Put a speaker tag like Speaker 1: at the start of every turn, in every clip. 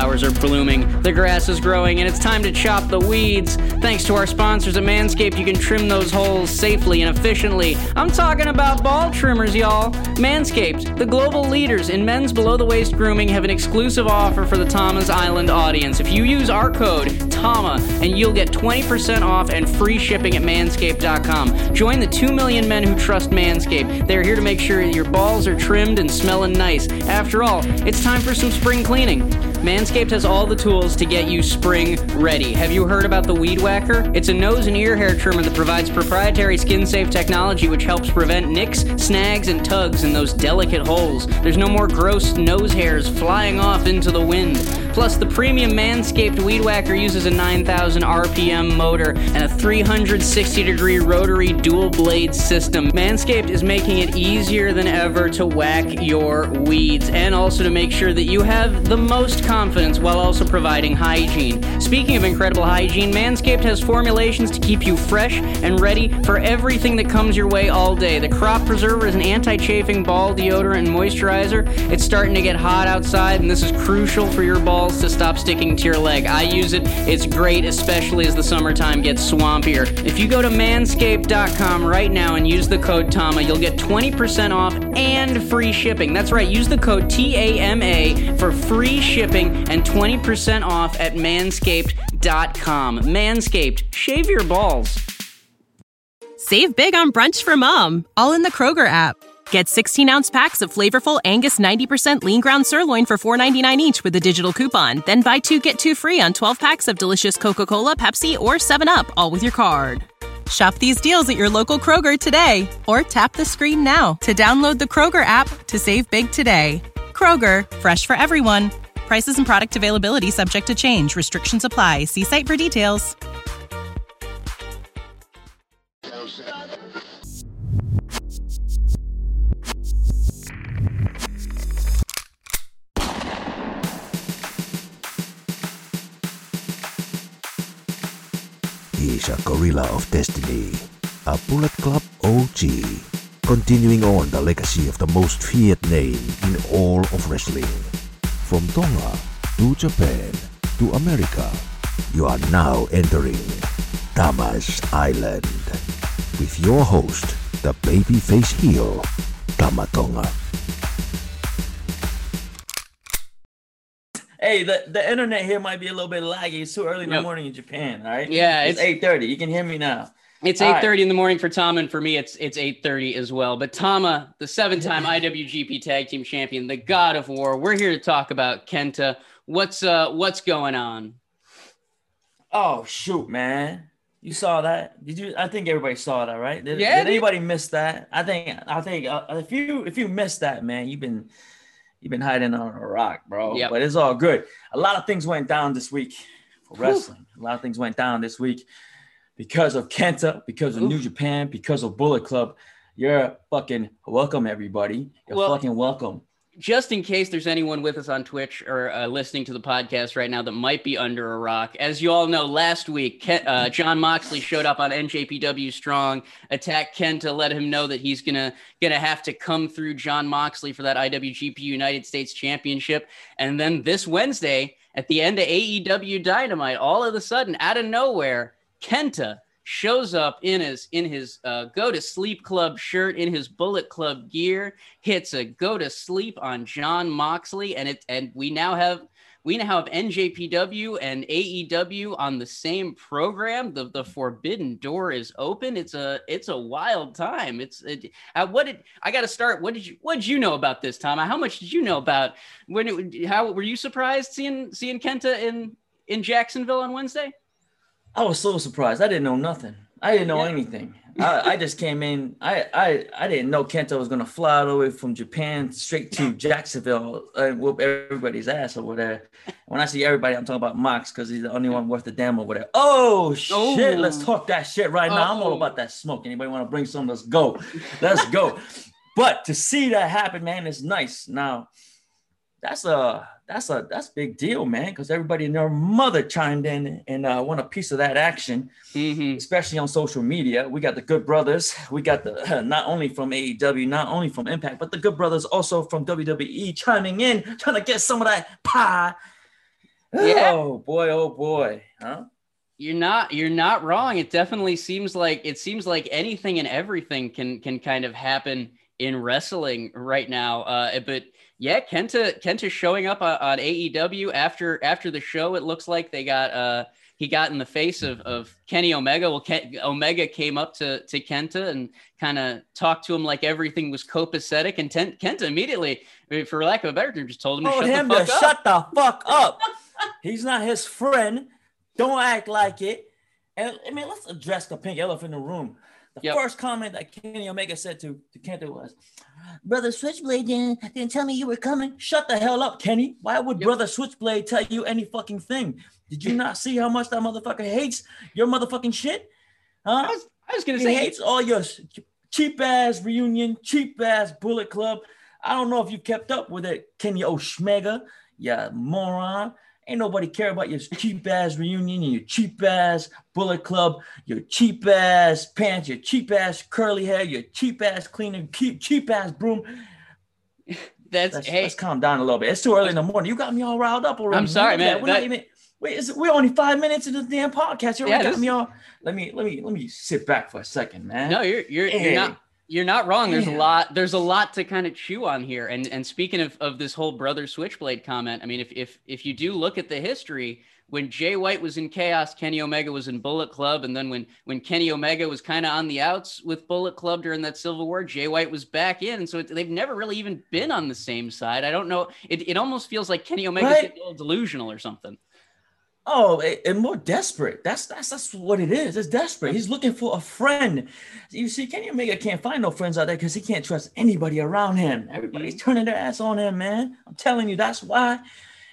Speaker 1: flowers are blooming, the grass is growing, and it's time to chop the weeds. Thanks to our sponsors at Manscaped, you can trim those holes safely and efficiently. I'm talking about ball trimmers, y'all. Manscaped, the global leaders in men's below the waist grooming, have an exclusive offer for the Tama's Island audience. If you use our code, TAMA, and you'll get 20% off and free shipping at manscaped.com. Join the 2 million men who trust Manscaped. They're here to make sure your balls are trimmed and smelling nice. After all, it's time for some spring cleaning. Manscaped has all the tools to get you spring ready. Have you heard about the Weed Whacker? It's a nose and ear hair trimmer that provides proprietary skin safe technology which helps prevent nicks, snags, and tugs in those delicate holes. There's no more gross nose hairs flying off into the wind. Plus, the premium Manscaped Weed Whacker uses a 9,000 RPM motor and a 360 degree rotary dual blade system. Manscaped is making it easier than ever to whack your weeds and also to make sure that you have the most confidence while also providing hygiene. Speaking of incredible hygiene, Manscaped has formulations to keep you fresh and ready for everything that comes your way all day. The Crop Preserver is an anti chafing ball deodorant and moisturizer. It's starting to get hot outside, and this is crucial for your balls to stop sticking to your leg. I use it. It's great, especially as the summertime gets swampier. If you go to manscaped.com right now and use the code TAMA, you'll get 20% off and free shipping. That's right, use the code TAMA for free shipping and 20% off at manscaped.com. Manscaped, shave your balls.
Speaker 2: Save big on brunch for mom, all in the Kroger app. Get 16 ounce packs of flavorful Angus 90% lean ground sirloin for $4.99 each with a digital coupon. Then buy two get two free on 12 packs of delicious Coca Cola, Pepsi, or 7UP, all with your card. Shop these deals at your local Kroger today or tap the screen now to download the Kroger app to save big today. Kroger, fresh for everyone. Prices and product availability subject to change. Restrictions apply. See site for details.
Speaker 3: He's a gorilla of destiny, a Bullet Club OG, continuing on the legacy of the most feared name in all of wrestling. From Tonga to Japan to America, you are now entering Tama's Island with your host, the babyface heel, Tama Tonga.
Speaker 4: Hey, the, the internet here might be a little bit laggy. It's too early in
Speaker 1: Yep.
Speaker 4: the morning in Japan, all right?
Speaker 1: Yeah,
Speaker 4: it's
Speaker 1: it's-
Speaker 4: eight thirty. You can hear me now.
Speaker 1: It's eight thirty right. in the morning for Tom, and for me, it's it's eight thirty as well. But Tama, the seven-time IWGP Tag Team Champion, the God of War, we're here to talk about Kenta. What's uh what's going on?
Speaker 4: Oh shoot, man! You saw that? Did you? I think everybody saw that, right? Did,
Speaker 1: Yeah,
Speaker 4: Did anybody miss that? I think. I think uh, if you if you missed that, man, you've been you've been hiding on a rock, bro.
Speaker 1: Yep.
Speaker 4: But it's all good. A lot of things went down this week for wrestling. A lot of things went down this week because of Kenta, because of
Speaker 1: Oof.
Speaker 4: New Japan, because of Bullet Club. You're fucking welcome, everybody. You're
Speaker 1: Well-
Speaker 4: fucking welcome.
Speaker 1: Just in case there's anyone with us on Twitch or uh, listening to the podcast right now that might be under a rock, as you all know, last week Ke- uh, Jon Moxley showed up on NJPW Strong, attacked Kenta, let him know that he's gonna gonna have to come through Jon Moxley for that IWGP United States Championship, and then this Wednesday at the end of AEW Dynamite, all of a sudden, out of nowhere, Kenta shows up in his in his uh, go to sleep club shirt in his bullet club gear hits a go to sleep on jon moxley and it and we now have we now have njpw and aew on the same program. The the forbidden door is open. It's a it's a wild time. It's it, uh, what did i got to start what did you what did you know about this tom? How much did you know about when it, how were you surprised seeing seeing kenta in in jacksonville on wednesday
Speaker 4: I was so surprised. I didn't know nothing. I didn't know
Speaker 1: Yeah.
Speaker 4: anything. I, I just came in. I, I I didn't know Kenta was gonna fly all the way from Japan straight to Jacksonville and whoop everybody's ass over there. When I see everybody, I'm talking about Mox because he's the only one worth the damn over there. Oh shit!
Speaker 1: Oh.
Speaker 4: Let's talk that shit right now. I'm all
Speaker 1: Oh.
Speaker 4: about that smoke. Anybody want to bring some? Let's go. Let's go. but to see that happen, man, is nice. Now, that's a that's a that's a big deal, man, because everybody and their mother chimed in and uh, want a piece of that action
Speaker 1: mm-hmm.
Speaker 4: especially on social media. We got the Good Brothers. We got the not only from AEW, not only from Impact, but the Good Brothers also from WWE chiming in, trying to get some of that pie.
Speaker 1: Yeah.
Speaker 4: Oh boy, oh boy, huh?
Speaker 1: You're not you're not wrong. It definitely seems like it seems like anything and everything can can kind of happen in wrestling right now. Uh, but yeah, Kenta Kenta showing up on, on AEW after after the show. It looks like they got uh he got in the face of, of Kenny Omega. Well, Ken, Omega came up to, to Kenta and kind of talked to him like everything was copacetic. And Ten, Kenta immediately, for lack of a better term, just told him to shut
Speaker 4: him
Speaker 1: the fuck
Speaker 4: to
Speaker 1: up.
Speaker 4: shut the fuck up. He's not his friend. Don't act like it. And I mean, let's address the pink elephant in the room. The
Speaker 1: Yep.
Speaker 4: first comment that Kenny Omega said to, to Kenta was, Brother Switchblade didn't, didn't tell me you were coming. Shut the hell up, Kenny. Why would
Speaker 1: Yep.
Speaker 4: Brother Switchblade tell you any fucking thing? Did you not see how much that motherfucker hates your motherfucking shit? Huh?
Speaker 1: I was, I was gonna
Speaker 4: He
Speaker 1: say
Speaker 4: hates all your cheap ass reunion, cheap ass Bullet Club. I don't know if you kept up with it, Kenny O'Schmega, you moron. Ain't nobody care about your cheap ass reunion and your cheap ass Bullet Club, your cheap ass pants, your cheap ass curly hair, your cheap ass cleaning, cheap cheap ass broom.
Speaker 1: that's
Speaker 4: Let's,
Speaker 1: hey.
Speaker 4: let's calm down a little bit. It's too early in the morning. You got me all riled up already.
Speaker 1: I'm sorry, man.
Speaker 4: that. We're not even. Wait, is we're only five minutes into the damn podcast. You already
Speaker 1: Yeah,
Speaker 4: got
Speaker 1: this-
Speaker 4: me all. Let me let me let me sit back for a second, man.
Speaker 1: No, you're you're
Speaker 4: Hey.
Speaker 1: you're not you're not wrong. There's a lot there's a lot to kind of chew on here. And and speaking of, of this whole brother switchblade comment, I mean if if if you do look at the history, when Jay White was in Chaos, Kenny Omega was in Bullet Club, and then when when Kenny Omega was kind of on the outs with Bullet Club during that Civil War, Jay White was back in. So it, they've never really even been on the same side. I don't know. It, it almost feels like Kenny Omega's
Speaker 4: Right.
Speaker 1: a little delusional or something.
Speaker 4: Oh, and more desperate. That's that's that's what it is. It's desperate. He's looking for a friend. You see, Kenny Omega can't find no friends out there because he can't trust anybody around him. Everybody's turning their ass on him, man. I'm telling you, that's why.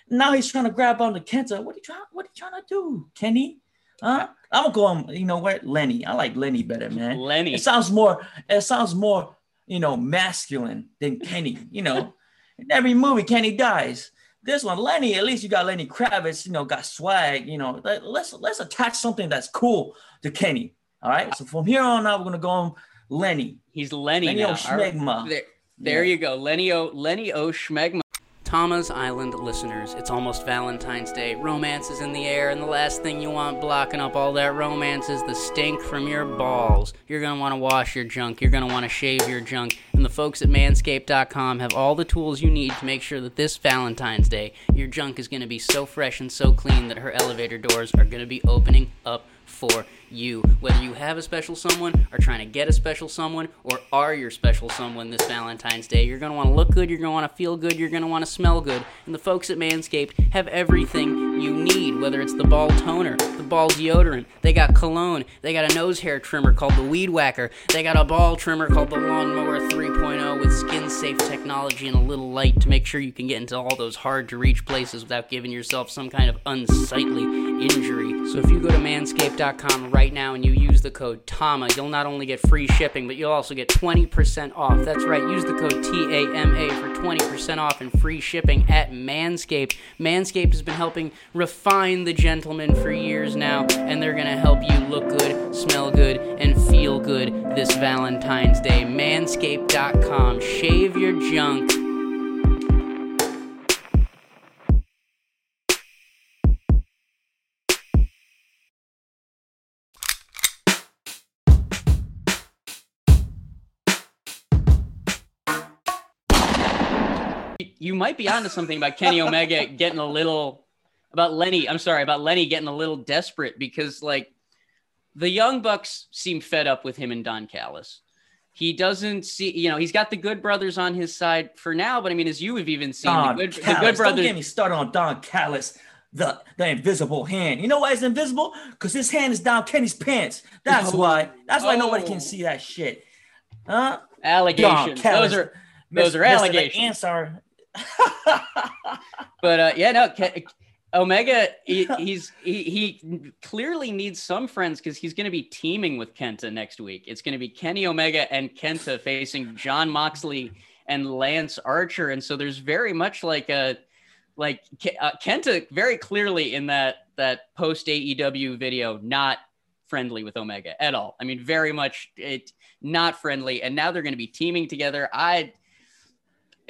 Speaker 4: Now he's trying to grab onto Kenta. What are you trying? What are you trying to do, Kenny? Huh? I'm gonna call him. You know what, Lenny? I like Lenny better, man.
Speaker 1: Lenny.
Speaker 4: It sounds more. It sounds more. You know, masculine than Kenny. You know, in every movie, Kenny dies. This one, Lenny, at least you got Lenny Kravitz, you know, got swag, you know. Let, let's let's attach something that's cool to Kenny. All right. So from here on out, we're gonna go on Lenny.
Speaker 1: He's Lenny,
Speaker 4: Lenny
Speaker 1: now.
Speaker 4: O'Schmegma.
Speaker 1: There, there
Speaker 4: Yeah.
Speaker 1: you go, Lenny O. Lenny O. Schmegma. Tama's Island listeners, it's almost Valentine's Day. Romance is in the air, and the last thing you want blocking up all that romance is the stink from your balls. You're gonna want to wash your junk. You're gonna want to shave your junk. And the folks at Manscaped.com have all the tools you need to make sure that this Valentine's Day, your junk is gonna be so fresh and so clean that her elevator doors are gonna be opening up for you. Whether you have a special someone, are trying to get a special someone, or are your special someone this Valentine's Day, you're going to want to look good, you're going to want to feel good, you're going to want to smell good. And the folks at Manscaped have everything you need, whether it's the ball toner, the ball deodorant, they got cologne, they got a nose hair trimmer called the Weed Whacker, they got a ball trimmer called the Lawnmower 3.0 with skin safe technology and a little light to make sure you can get into all those hard to reach places without giving yourself some kind of unsightly injury. So if you go to manscaped.com right now and you use the code TAMA, you'll not only get free shipping, but you'll also get 20% off. That's right, use the code TAMA for 20% off and free shipping at Manscaped. Manscaped has been helping refine the gentleman for years now, and they're going to help you look good, smell good, and feel good this Valentine's Day. Manscaped.com. Shave your junk. You might be onto something about Kenny Omega getting a little about Lenny. I'm sorry about Lenny getting a little desperate because like the Young Bucks seem fed up with him and Don Callis. He doesn't see, you know, he's got the Good Brothers on his side for now. But I mean, as you have even seen,
Speaker 4: Don
Speaker 1: the Good, the
Speaker 4: Callis.
Speaker 1: good
Speaker 4: Don't
Speaker 1: Brothers.
Speaker 4: get me started on Don Callis, the the invisible hand. You know why it's invisible? Because his hand is down Kenny's pants. That's
Speaker 1: Oh.
Speaker 4: why. That's why nobody
Speaker 1: Oh.
Speaker 4: can see that shit. Huh?
Speaker 1: Allegations. Those are those are
Speaker 4: Mr. The
Speaker 1: allegations.
Speaker 4: answer.
Speaker 1: but uh, yeah, no, Ke- Omega, he, he's he, he clearly needs some friends because he's going to be teaming with Kenta next week. It's going to be Kenny Omega and Kenta facing Jon Moxley and Lance Archer, and so there's very much like a like uh, Kenta very clearly in that that post AEW video not friendly with Omega at all. I mean, very much it not friendly, and now they're going to be teaming together. I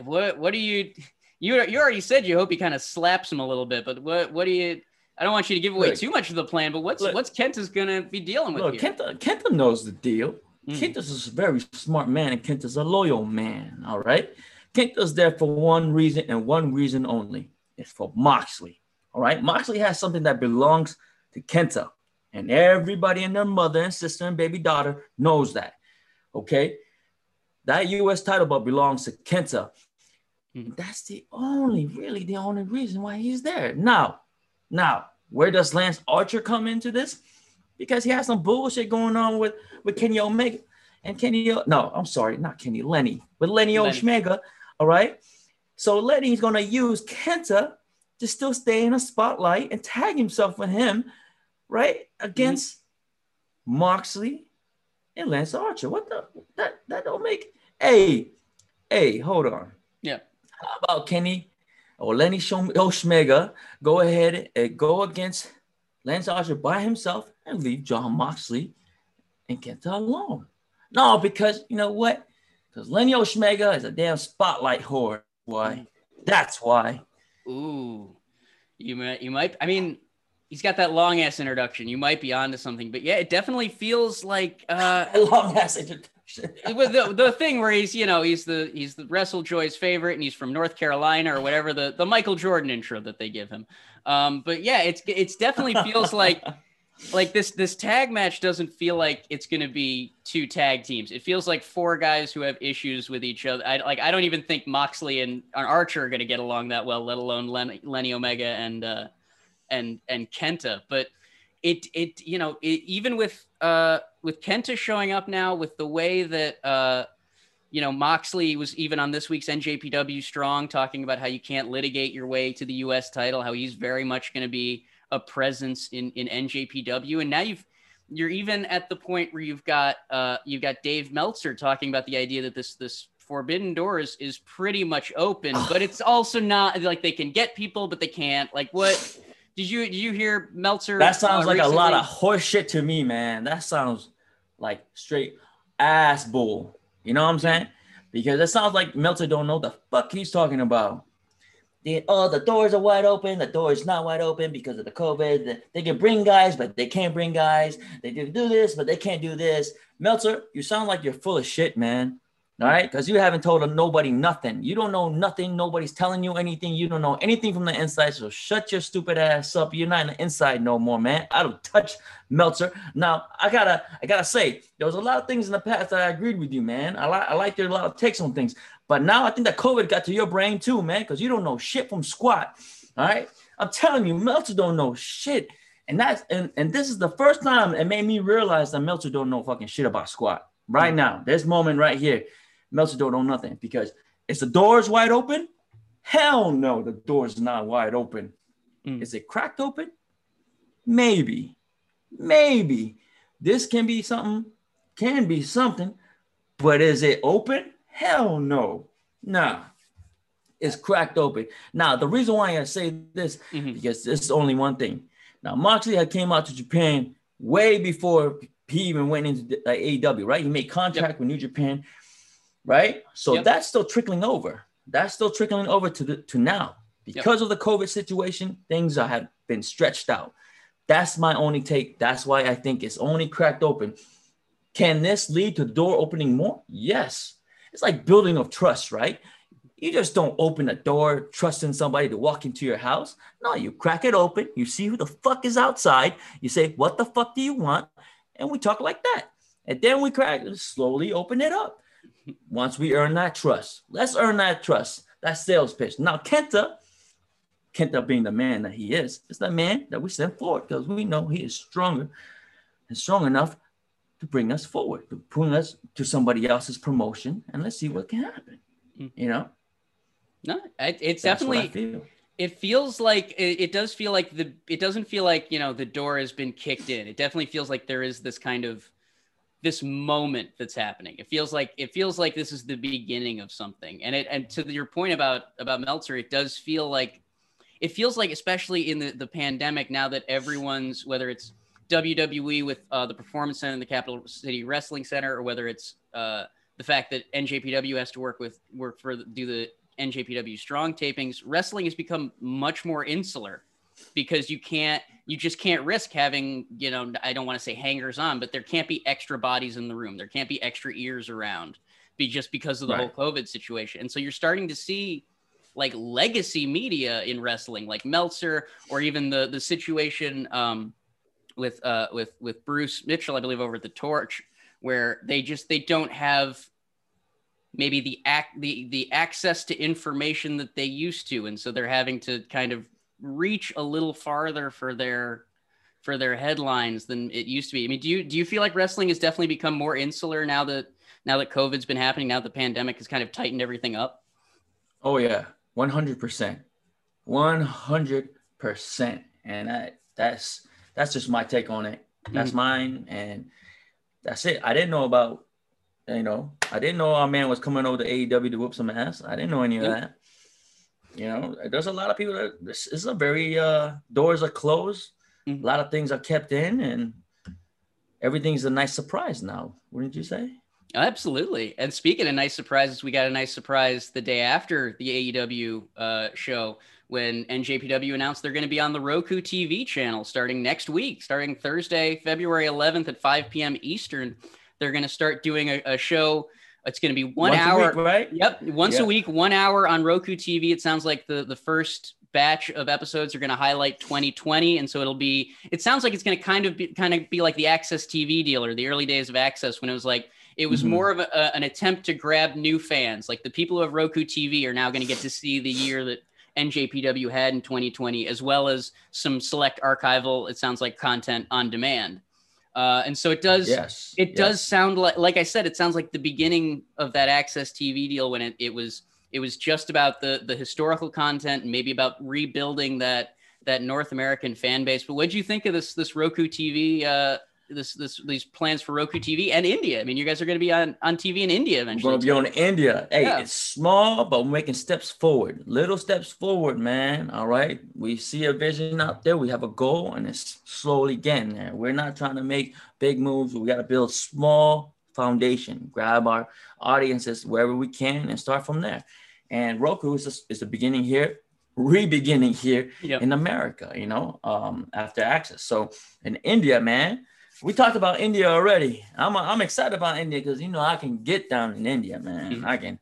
Speaker 1: what what do you You you already said you hope he kind of slaps him a little bit, but what what do you? I don't want you to give away
Speaker 4: Look.
Speaker 1: too much of the plan, but what's
Speaker 4: Look.
Speaker 1: what's Kenta's gonna be dealing with
Speaker 4: Look,
Speaker 1: here?
Speaker 4: Kenta, Kenta knows the deal.
Speaker 1: Mm.
Speaker 4: Kenta's a very smart man, and Kenta's a loyal man. All right. Kenta's there for one reason and one reason only. It's for Moxley. All right. Moxley has something that belongs to Kenta, and everybody and their mother and sister and baby daughter knows that. Okay. That U.S. title belt belongs to Kenta.
Speaker 1: Mhm.
Speaker 4: That's the only, really, the only reason why he's there. Now, now, where does Lance Archer come into this? Because he has some bullshit going on with with Kenny Omega and Kenny. O- No, I'm sorry, not Kenny. Lenny with Lenny
Speaker 1: Lenny.
Speaker 4: Omega. All right. So Lenny's gonna use Kenta to still stay in a spotlight and tag himself with him, right, against Moxley and Lance Archer. What the that that don't make. Hey, hey, hold on.
Speaker 1: Yeah.
Speaker 4: How about Kenny or Lenny Omega go ahead and go against Lance Archer by himself and leave John Moxley and Kenta alone? No, because you know what? Because Lenny Omega is a damn spotlight whore. Why? That's why.
Speaker 1: Ooh, you might, you might. I mean, he's got that long ass introduction. You might be onto something, but yeah, it definitely feels like uh,
Speaker 4: A long ass introduction.
Speaker 1: With the the thing where he's you know he's the he's the Wrestle Joy's favorite and he's from North Carolina or whatever the the Michael Jordan intro that they give him. Um, but yeah, it's it's definitely feels like like this this tag match doesn't feel like it's going to be two tag teams. It feels like four guys who have issues with each other. I like I don't even think Moxley and, and Archer are going to get along that well, let alone Len, Lenny Omega and uh and and Kenta. But it it you know it, even with uh with Kenta showing up now with the way that uh you know Moxley was even on this week's NJPW Strong talking about how you can't litigate your way to the US title, how he's very much going to be a presence in in NJPW and now you've you're even at the point where you've got uh you've got Dave Meltzer talking about the idea that this this forbidden doors is pretty much open but it's also not like they can get people but they can't. Like what did you did you hear Meltzer
Speaker 4: That sounds
Speaker 1: uh,
Speaker 4: like a lot of horse shit to me, man. That sounds like straight ass bull. You know what I'm saying? Because it sounds like Meltzer don't know the fuck he's talking about. The, oh, the doors are wide open. The door is not wide open because of the COVID. They can bring guys, but they can't bring guys. They can do this, but they can't do this. Meltzer, you sound like you're full of shit, man. All right, because you haven't told nobody nothing. You don't know nothing. Nobody's telling you anything. You don't know anything from the inside. So shut your stupid ass up. You're not in the inside no more, man. I don't touch Meltzer. Now I gotta, I gotta say, there was a lot of things in the past that I agreed with you, man. I like, I liked your a lot of takes on things, but now I think that COVID got to your brain too, man, because you don't know shit from squat. All right, I'm telling you, Meltzer don't know shit, and that's and and this is the first time it made me realize that Meltzer don't know fucking shit about squat. Right mm. now, this moment right here, Meltzer don't know nothing because is the doors wide open? Hell no, the door's not wide open.
Speaker 1: Mm.
Speaker 4: Is it cracked open? Maybe, maybe this can be something, can be something, but is it open? Hell no, nah. It's cracked open. Now, the reason why I say this
Speaker 1: Mhm.
Speaker 4: because this is only one thing. Now, Moxley had came out to Japan way before he even went into the, AEW, right? He made contract with New Japan, right? So
Speaker 1: Yep.
Speaker 4: that's still trickling over. That's still trickling over to the to now because of the COVID situation. Things are, have been stretched out. That's my only take. That's why I think it's only cracked open. Can this lead to the door opening more? Yes. It's like building of trust, right? You just don't open a door trusting somebody to walk into your house. No, you crack it open. You see who the fuck is outside. You say, What the fuck do you want? And we talk like that. And then we crack slowly open it up. Once we earn that trust, let's earn that trust. That sales pitch. Now, Kenta, Kenta being the man that he is, is the man that we send forward because we know he is stronger and strong enough to bring us forward, to bring us to somebody else's promotion, and let's see what can happen.
Speaker 1: Mm.
Speaker 4: You know,
Speaker 1: No, it, it's
Speaker 4: That's
Speaker 1: definitely.
Speaker 4: feel.
Speaker 1: It feels like it, it does feel like the. It doesn't feel like you know the door has been kicked in. It definitely feels like there is this kind of this moment that's happening. It feels like it feels like this is the beginning of something. And it and to your point about about Meltzer, it does feel like it feels like especially in the the pandemic now that everyone's whether it's WWE with uh, the Performance Center and the Capital City Wrestling Center, or whether it's uh, the fact that NJPW has to work with work for do the NJPW Strong tapings, wrestling has become much more insular because you can't you just can't risk having you know i don't want to say hangers on but there can't be extra bodies in the room. There can't be extra ears around be just because of the
Speaker 4: Right.
Speaker 1: whole covid situation. And so you're starting to see like legacy media in wrestling like meltzer or even the the situation um with uh with with bruce mitchell i believe over at the torch where they just they don't have maybe the act the the access to information that they used to. And so they're having to kind of reach a little farther for their for their headlines than it used to be i mean do you do you feel like wrestling has definitely become more insular now that now that covid's been happening now the pandemic has kind of tightened everything up
Speaker 4: Oh yeah, one hundred percent, one hundred percent, and that that's that's just my take on it. That's mm-hmm. mine, and that's it. I didn't know about, you know, I didn't know our man was coming over to AEW to whoop some ass. I didn't know any of that. You know, there's a lot of people that this is a very uh doors are closed,
Speaker 1: Mhm.
Speaker 4: a lot of things are kept in, and everything's a nice surprise now. Wouldn't you say?
Speaker 1: Absolutely. And speaking of nice surprises, we got a nice surprise the day after the AEW uh, show when NJPW announced they're going to be on the Roku TV channel starting next week, starting Thursday, February 11th at 5 p.m. Eastern. They're going to start doing a, a show. It's going to be one
Speaker 4: Once a
Speaker 1: hour.
Speaker 4: week, right?
Speaker 1: Yep, once
Speaker 4: Yeah.
Speaker 1: a week, one hour on Roku TV. It sounds like the the first batch of episodes are going to highlight 2020, and so it'll be. It sounds like it's going to kind of be kind of be like the Access TV deal or the early days of Access when it was like it was
Speaker 4: Mhm.
Speaker 1: more of a, a- an attempt to grab new fans. Like the people who have Roku TV are now going to get to see the year that NJPW had in 2020, as well as some select archival. It sounds like content on demand. Uh, and so it does
Speaker 4: Yes.
Speaker 1: it
Speaker 4: yes.
Speaker 1: does sound like like i said it sounds like the beginning of that access tv deal when it, it was it was just about the the historical content and maybe about rebuilding that that north american fan base but what do you think of this this roku tv uh this this these plans for roku tv and india i mean you guys are going to be on on tv in india
Speaker 4: We're
Speaker 1: eventually
Speaker 4: gonna be on India. Hey,
Speaker 1: Yeah.
Speaker 4: it's small, but we're making steps forward. Little steps forward, man. All right. We see a vision out there. We have a goal, and it's slowly getting there. We're not trying to make big moves. We got to build small foundation. Grab our audiences wherever we can and start from there. And Roku is a, is the beginning here, re-beginning here
Speaker 1: Yep.
Speaker 4: in America. You know, um, after access. So in India, man, we talked about India already. I'm I'm excited about India because you know I can get down in India, man.
Speaker 1: Mhm.
Speaker 4: I can,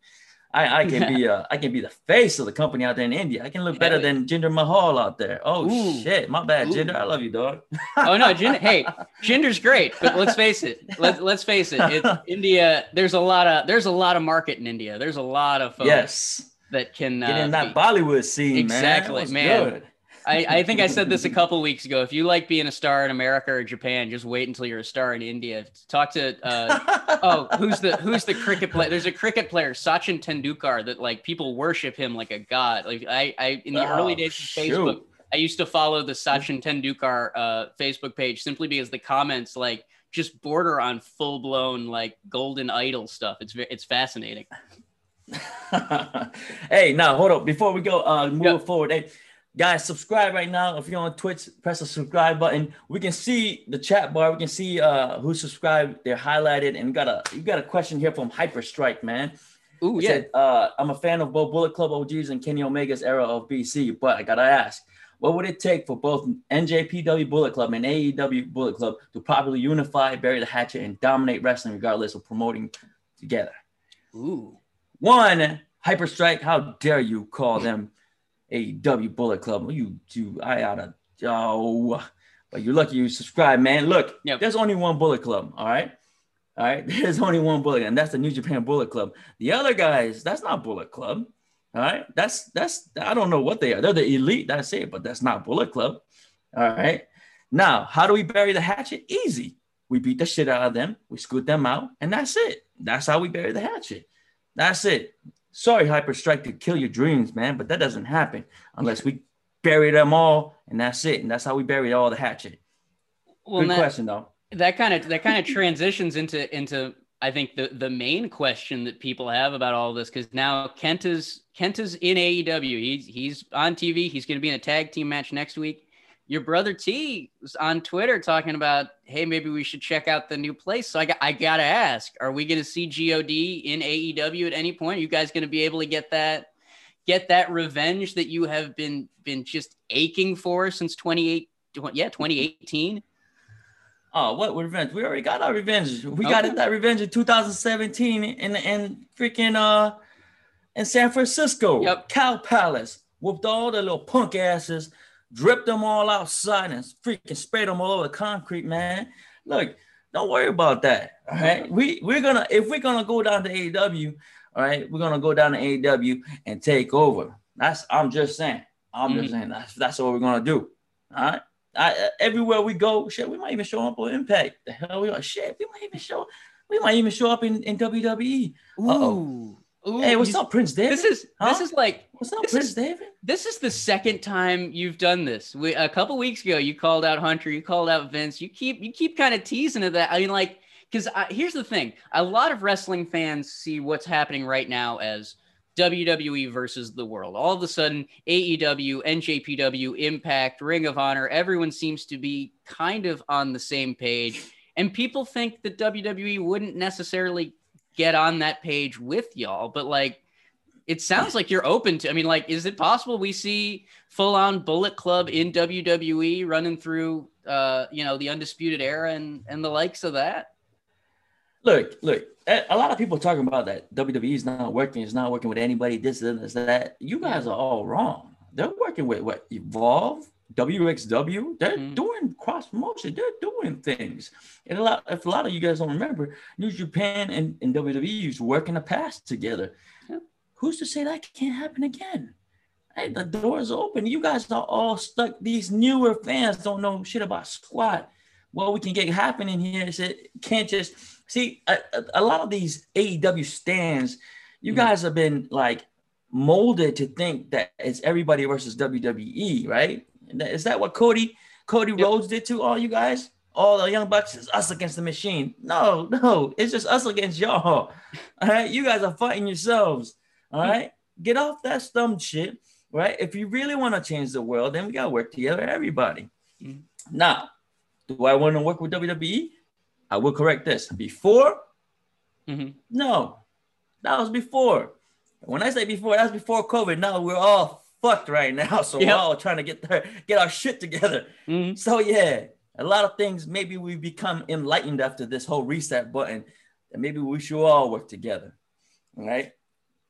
Speaker 4: I, I can be uh I can be the face of the company out there in India. I can look better than Jinder Mahal out there. Oh
Speaker 1: Ooh.
Speaker 4: shit, my bad,
Speaker 1: Ooh.
Speaker 4: Jinder. I love you, dog.
Speaker 1: oh no, Jinder, hey, Jinder's great, but let's face it. Let, let's face it. It's India. There's a lot of there's a lot of market in India. There's a lot of folks
Speaker 4: yes,
Speaker 1: that can
Speaker 4: get
Speaker 1: uh,
Speaker 4: in that
Speaker 1: be-
Speaker 4: Bollywood scene,
Speaker 1: Exactly,
Speaker 4: man.
Speaker 1: Man.
Speaker 4: good?
Speaker 1: I, I think I said this a couple weeks ago. If you like being a star in America or Japan, just wait until you're a star in India. Talk to uh, oh, who's the who's the cricket player? There's a cricket player, Sachin Tendulkar, that like people worship him like a god. Like I, I in the
Speaker 4: Oh,
Speaker 1: early days of Facebook,
Speaker 4: shoot.
Speaker 1: I used to follow the Sachin Tendulkar uh, Facebook page simply because the comments like just border on full blown like golden idol stuff. It's it's fascinating.
Speaker 4: hey, now hold up. Before we go, uh, move
Speaker 1: Yep.
Speaker 4: forward. Hey, guys, subscribe right now. If you're on Twitch, press the subscribe button. We can see the chat bar. We can see uh who subscribed. They're highlighted, and we got a you got a question here from Hyper Strike, man.
Speaker 1: Ooh yeah,
Speaker 4: said, uh, I'm a fan of both Bullet Club OGs and Kenny Omega's era of BC, but I gotta ask, what would it take for both NJPW Bullet Club and AEW Bullet Club to properly unify, bury the hatchet, and dominate wrestling regardless of promoting together?
Speaker 1: ooh.
Speaker 4: One, Hyper Strike, how dare you call them AEW Bullet Club? You, you, I oughta, oh, but you're lucky you subscribe, man. Look,
Speaker 1: Yep.
Speaker 4: there's only one Bullet Club, all right? All right, there's only one Bullet, and that's the New Japan Bullet Club. The other guys, that's not Bullet Club, all right? That's, that's, I don't know what they are. They're the elite, that's it, but that's not Bullet Club, all right? Now, how do we bury the hatchet? Easy. We beat the shit out of them, we scoot them out, and that's it. That's how we bury the hatchet. That's it. Sorry, Hyper Strike, to kill your dreams, man, but that doesn't happen unless we bury them all, and that's it. And that's how we bury all the hatchet.
Speaker 1: Well,
Speaker 4: Good
Speaker 1: that-
Speaker 4: question, though.
Speaker 1: that kind of that kind of transitions into into I think the the main question that people have about all this because now Kent is Kent is in AEW. He's he's on TV. He's going to be in a tag team match next week. Your brother T was on Twitter talking about, hey, maybe we should check out the new place. So I got I gotta ask, are we going to see God in AEW at any point? Are you guys going to be able to get that get that revenge that you have been been just aching for since 28 yeah 2018
Speaker 4: Oh, what revenge? We already got our revenge. We got that revenge in 2017 in in freaking uh in San Francisco.
Speaker 1: Yep.
Speaker 4: Cow Palace. Whooped all the little punk asses, dripped them all outside and freaking sprayed them all over the concrete, man. Look, don't worry about that. All right. We we're gonna if we're gonna go down to AEW, all right, we're gonna go down to AEW and take over. That's I'm just saying. I'm just mm-hmm. saying that's that's what we're gonna do. All right. I, everywhere we go, shit, we might even show up on Impact. The hell we are, shit, we might even show, we might even show up in, in WWE. Uh-oh.
Speaker 1: Ooh.
Speaker 4: Hey, what's
Speaker 1: you-
Speaker 4: up, Prince Devitt?
Speaker 1: This is
Speaker 4: Huh?
Speaker 1: this is like
Speaker 4: what's up, Prince
Speaker 1: is-
Speaker 4: Devitt?
Speaker 1: this is the second time you've done this. We, a couple weeks ago, you called out Hunter, you called out Vince. You keep you keep kind of teasing to that. I mean, like, because here's the thing: a lot of wrestling fans see what's happening right now as WWE versus the world. All of a sudden, AEW, NJPW, Impact, Ring of Honor, everyone seems to be kind of on the same page, and people think that WWE wouldn't necessarily get on that page with y'all, but like it sounds like you're open to. I mean, like, is it possible we see full on Bullet Club in WWE running through, uh, you know, the Undisputed Era and and the likes of that?
Speaker 4: Look, look, a lot of people talking about that WWE is not working, it's not working with anybody, this, and this, that. You guys are all wrong. They're working with what Evolve, WXW, they're
Speaker 1: Mhm.
Speaker 4: doing cross promotion, they're doing things. And a lot, if a lot of you guys don't remember, New Japan and, and WWE used to work in the past together.
Speaker 1: Yeah.
Speaker 4: Who's to say that can't happen again? Hey, the door's open. You guys are all stuck. These newer fans don't know shit about squat. What we can get happening here is it can't just see a, a, a lot of these AEW stands. You
Speaker 1: Mhm.
Speaker 4: guys have been like molded to think that it's everybody versus WWE, right? Is that what Cody Cody
Speaker 1: Yep.
Speaker 4: Rhodes did to all you guys? All the young bucks is us against the machine. No, no, it's just us against y'all. All right, you guys are fighting yourselves. All right, get off that stump shit. Right? If you really want to change the world, then we gotta work together, everybody.
Speaker 1: Mhm.
Speaker 4: Now, do I want to work with WWE? I will correct this. Before,
Speaker 1: Mhm.
Speaker 4: no, that was before. When I say before, that's before COVID. Now we're all fucked right now, so we're all trying to get there, get our shit together.
Speaker 1: Mhm.
Speaker 4: So yeah, a lot of things. Maybe we become enlightened after this whole reset button, and maybe we should all work together, right?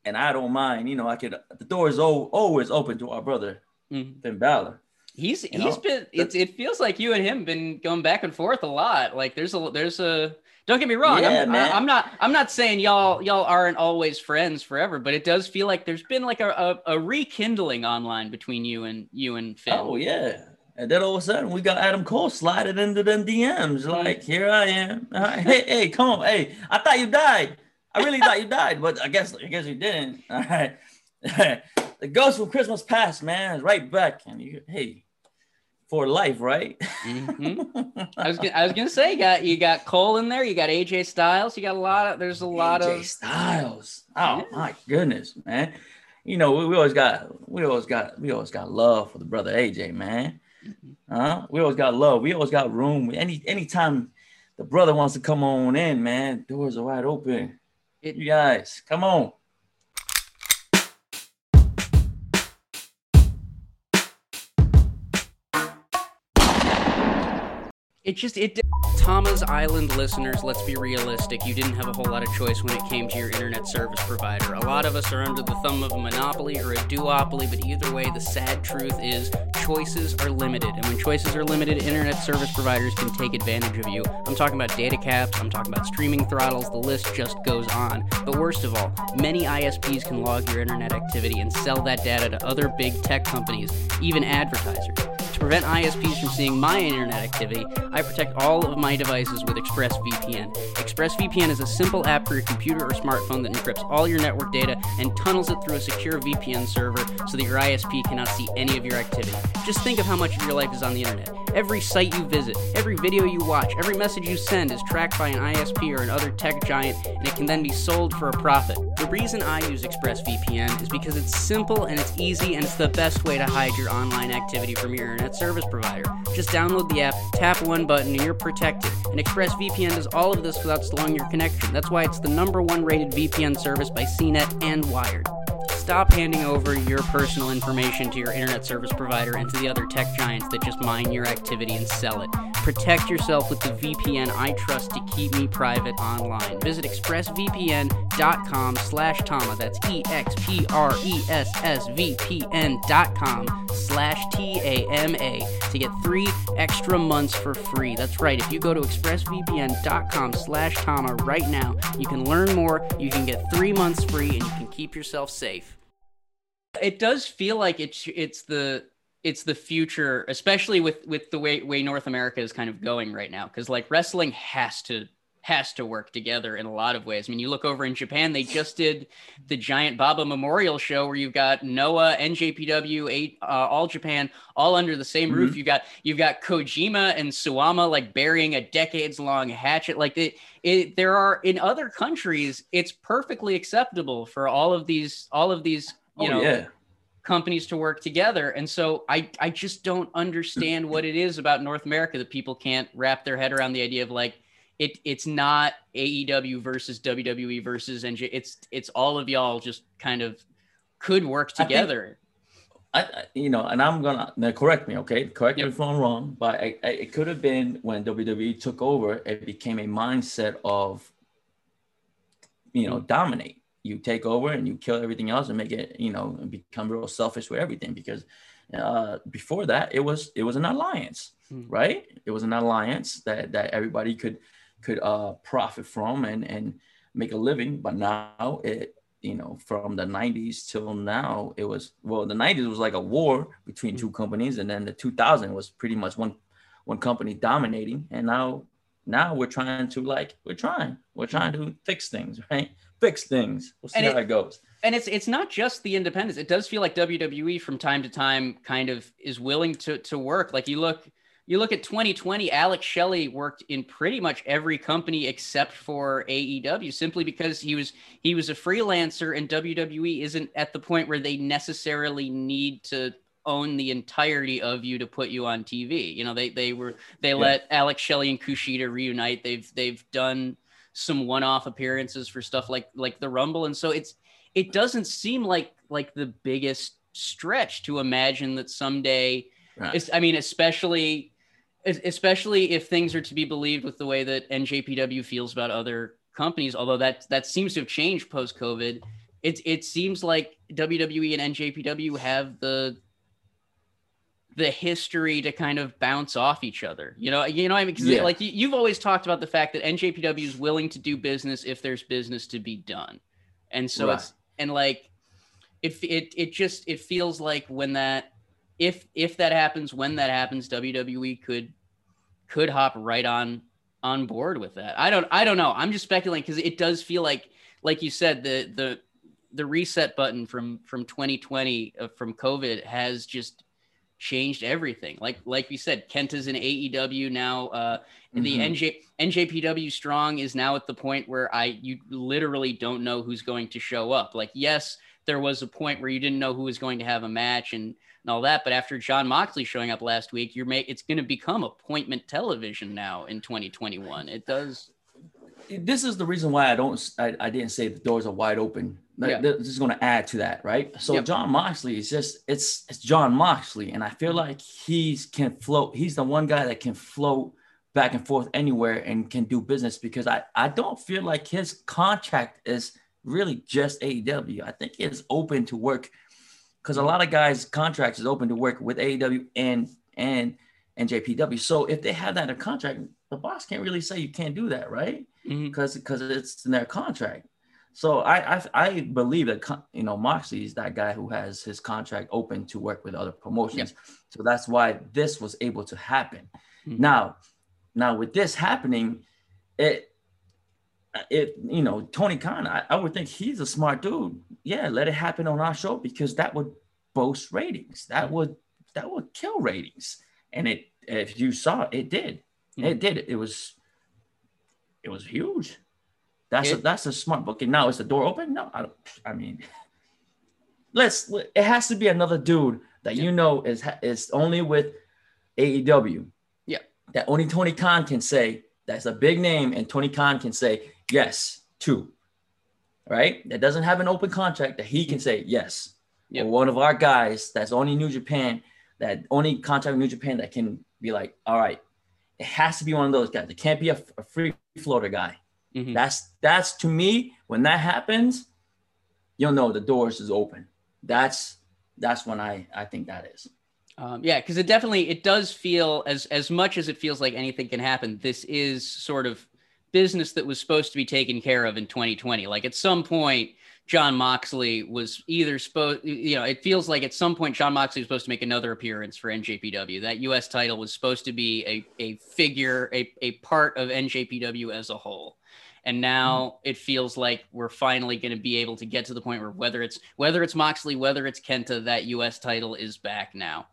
Speaker 4: And I don't mind. You know, I could. The door is always open to our brother
Speaker 1: Mhm.
Speaker 4: Finn Balor.
Speaker 1: He's
Speaker 4: You
Speaker 1: he's
Speaker 4: know?
Speaker 1: been. It, it feels like you and him been going back and forth a lot. Like there's a there's a. Don't get me wrong.
Speaker 4: Yeah,
Speaker 1: I'm,
Speaker 4: man.
Speaker 1: I, am not. I'm not saying y'all y'all aren't always friends forever, but it does feel like there's been like a, a, a rekindling online between you and you and Finn.
Speaker 4: Oh yeah. And then all of a sudden we got Adam Cole sliding into them DMs. Like, here I am. Right. Hey, hey, come on. Hey, I thought you died. I really thought you died, but I guess I guess you didn't. All right. the ghost from Christmas past, man, is right back. And you hey, for life, right?
Speaker 1: Mhm. I was gonna, I was gonna say you got you got Cole in there, you got AJ Styles, you got a lot of there's a lot
Speaker 4: AJ
Speaker 1: of
Speaker 4: Styles. Oh
Speaker 1: Yeah.
Speaker 4: my goodness, man. You know, we, we always got we always got we always got love for the brother AJ, man.
Speaker 1: Mm-hmm.
Speaker 4: Huh? We always got love. We always got room. Any anytime the brother wants to come on in, man, doors are wide open.
Speaker 1: It-
Speaker 4: you guys, come on.
Speaker 1: It just it. Tama's Island listeners, let's be realistic. You didn't have a whole lot of choice when it came to your internet service provider. A lot of us are under the thumb of a monopoly or a duopoly, but either way, the sad truth is choices are limited. And when choices are limited, internet service providers can take advantage of you. I'm talking about data caps, I'm talking about streaming throttles, the list just goes on. But worst of all, many ISPs can log your internet activity and sell that data to other big tech companies, even advertisers. To prevent ISPs from seeing my internet activity, I protect all of my devices with ExpressVPN. ExpressVPN is a simple app for your computer or smartphone that encrypts all your network data and tunnels it through a secure VPN server so that your ISP cannot see any of your activity. Just think of how much of your life is on the internet. Every site you visit, every video you watch, every message you send is tracked by an ISP or another tech giant, and it can then be sold for a profit. The reason I use ExpressVPN is because it's simple and it's easy and it's the best way to hide your online activity from your internet service provider. Just download the app, tap one button, and you're protected. And ExpressVPN does all of this without slowing your connection. That's why it's the number one rated VPN service by CNET and Wired. Stop handing over your personal information to your internet service provider and to the other tech giants that just mine your activity and sell it. Protect yourself with the VPN I trust to keep me private online. Visit expressvpn.com slash Tama. That's E-X-P-R-E-S-S-V-P-N dot com slash T-A-M-A to get three extra months for free. That's right. If you go to expressvpn.com slash Tama right now, you can learn more, you can get three months free, and you can keep yourself safe. It does feel like it's it's the it's the future, especially with with the way way North America is kind of going right now. Because like wrestling has to has to work together in a lot of ways. I mean, you look over in Japan, they just did the Giant Baba Memorial Show where you've got Noah, NJPW, eight, uh, All Japan, all under the same mm-hmm. roof. You got you've got Kojima and Suwama like burying a decades long hatchet. Like it, it, there are in other countries, it's perfectly acceptable for all of these all of these you oh, know yeah companies to work together. And so I, I just don't understand what it is about North America that people can't wrap their head around the idea of like, it, it's not AEW versus WWE versus and It's it's all of y'all just kind of could work together.
Speaker 4: I, think, I you know, and I'm gonna now correct me, okay? Correct yep. me if I'm wrong, but I, I, it could have been when WWE took over, it became a mindset of, you know, mm-hmm. dominate you take over and you kill everything else and make it, you know, become real selfish with everything. Because uh, before that, it was it was an alliance, mm. right? It was an alliance that that everybody could could uh, profit from and and make a living. But now it, you know, from the '90s till now, it was well, the '90s was like a war between mm. two companies, and then the 2000 was pretty much one one company dominating, and now now we're trying to like we're trying we're trying to fix things, right? Fix things. We'll see and how it, goes.
Speaker 1: And it's it's not just the independents. It does feel like WWE from time to time kind of is willing to to work. Like you look you look at 2020, Alex Shelley worked in pretty much every company except for AEW simply because he was he was a freelancer and WWE isn't at the point where they necessarily need to own the entirety of you to put you on TV. You know, they they were they yeah. let Alex Shelley and Kushida reunite. They've they've done some one-off appearances for stuff like like the Rumble, and so it's it doesn't seem like like the biggest stretch to imagine that someday. Right. I mean, especially especially if things are to be believed with the way that NJPW feels about other companies. Although that that seems to have changed post COVID. It it seems like WWE and NJPW have the the history to kind of bounce off each other. You know, you know, I mean, yeah. like you, have always talked about the fact that NJPW is willing to do business if there's business to be done, and so right. it's and like it it it just it feels like when that if if that happens when that happens WWE could could hop right on on board with that. I don't I don't know. I'm just speculating because it does feel like like you said the the the reset button from from 2020 uh, from COVID has just changed everything. Like like we said, Kenta's in AEW now. Uh, mm-hmm. The NJ NJPW Strong is now at the point where I you literally don't know who's going to show up. Like yes, there was a point where you didn't know who was going to have a match and, and all that, but after Jon Moxley showing up last week, you're make it's going to become appointment television now in 2021. It does.
Speaker 4: This is the reason why I don't. I, I didn't say the doors are wide open yeah. This is going to add to that, right? So yep. Jon Moxley is just it's it's Jon Moxley, and I feel mm-hmm. like he's can float. He's the one guy that can float back and forth anywhere and can do business because I I don't feel like his contract is really just AEW. I think it's open to work because a lot of guys' contracts is open to work with AEW and and and JPW. So if they have that in a contract, the boss can't really say you can't do that, right? Because mm-hmm. because it's in their contract. So I, I, I believe that you know Moxley is that guy who has his contract open to work with other promotions. Yep. So that's why this was able to happen. Mm-hmm. Now, now with this happening, it it you know Tony Khan, I, I would think he's a smart dude. Yeah, let it happen on our show because that would boast ratings. That would that would kill ratings. And it if you saw it, did. Mm-hmm. It did. It was it was huge. That's it, a, that's a smart booking. Now is the door open? No, I don't. I mean, let's. It has to be another dude that yeah. you know is is only with AEW.
Speaker 1: Yeah.
Speaker 4: That only Tony Khan can say. That's a big name, and Tony Khan can say yes. Two. right? That doesn't have an open contract that he can say yes. Or one of our guys that's only New Japan, that only contract with New Japan that can be like, all right, it has to be one of those guys. It can't be a, a free floater guy.
Speaker 1: Mhm.
Speaker 4: That's that's to me when that happens, you'll know the doors is open. That's that's when I I think that is.
Speaker 1: Um, yeah, because it definitely it does feel as as much as it feels like anything can happen. This is sort of business that was supposed to be taken care of in 2020. Like at some point, Jon Moxley was either supposed, you know, it feels like at some point Jon Moxley was supposed to make another appearance for NJPW. That U.S. title was supposed to be a a figure, a a part of NJPW as a whole. And now it feels like we're finally going to be able to get to the point where whether it's whether it's Moxley, whether it's Kenta, that U.S. title is back now.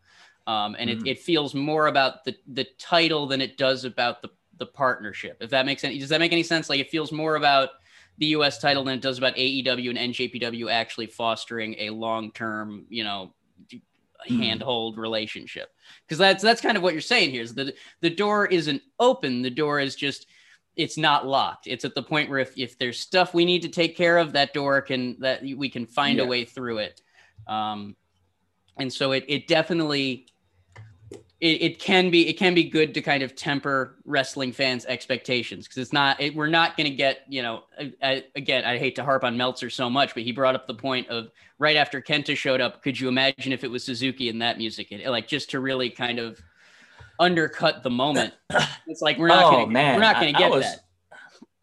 Speaker 1: Um, and
Speaker 4: Mhm.
Speaker 1: it, it feels more about the the title than it does about the the partnership. If that makes sense, does that make any sense? Like it feels more about the U.S. title than it does about AEW and NJPW actually fostering a long term, you know,
Speaker 4: Mhm.
Speaker 1: handhold relationship. Because that's that's kind of what you're saying here is that the door isn't open. The door is just it's not locked. It's at the point where if, if there's stuff we need to take care of, that door can that we can find a way through it. Um, and so it it definitely it, it can be it can be good to kind of temper wrestling fans expectations because it's not it, we're not going to get you know I, I, again i hate to harp on meltzer so much but he brought up the point of right after kenta showed up could you imagine if it was suzuki and that music it, like just to really kind of undercut the moment it's like we're not
Speaker 4: Oh,
Speaker 1: gonna
Speaker 4: man.
Speaker 1: we're not gonna
Speaker 4: I- I
Speaker 1: get
Speaker 4: was-
Speaker 1: that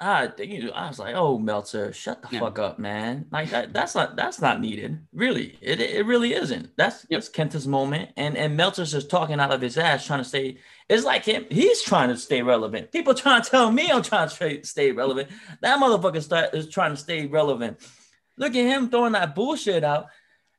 Speaker 4: I you I was like, oh Meltzer, shut the
Speaker 1: Yeah.
Speaker 4: fuck up, man. Like that, that's not that's not needed. Really. It it really isn't. That's
Speaker 1: Yep.
Speaker 4: that's Kenta's moment. And and Meltzer's just talking out of his ass, trying to stay. It's like him, he's trying to stay relevant. People trying to tell me I'm trying to stay, stay relevant. That motherfucker start, is trying to stay relevant. Look at him throwing that bullshit out.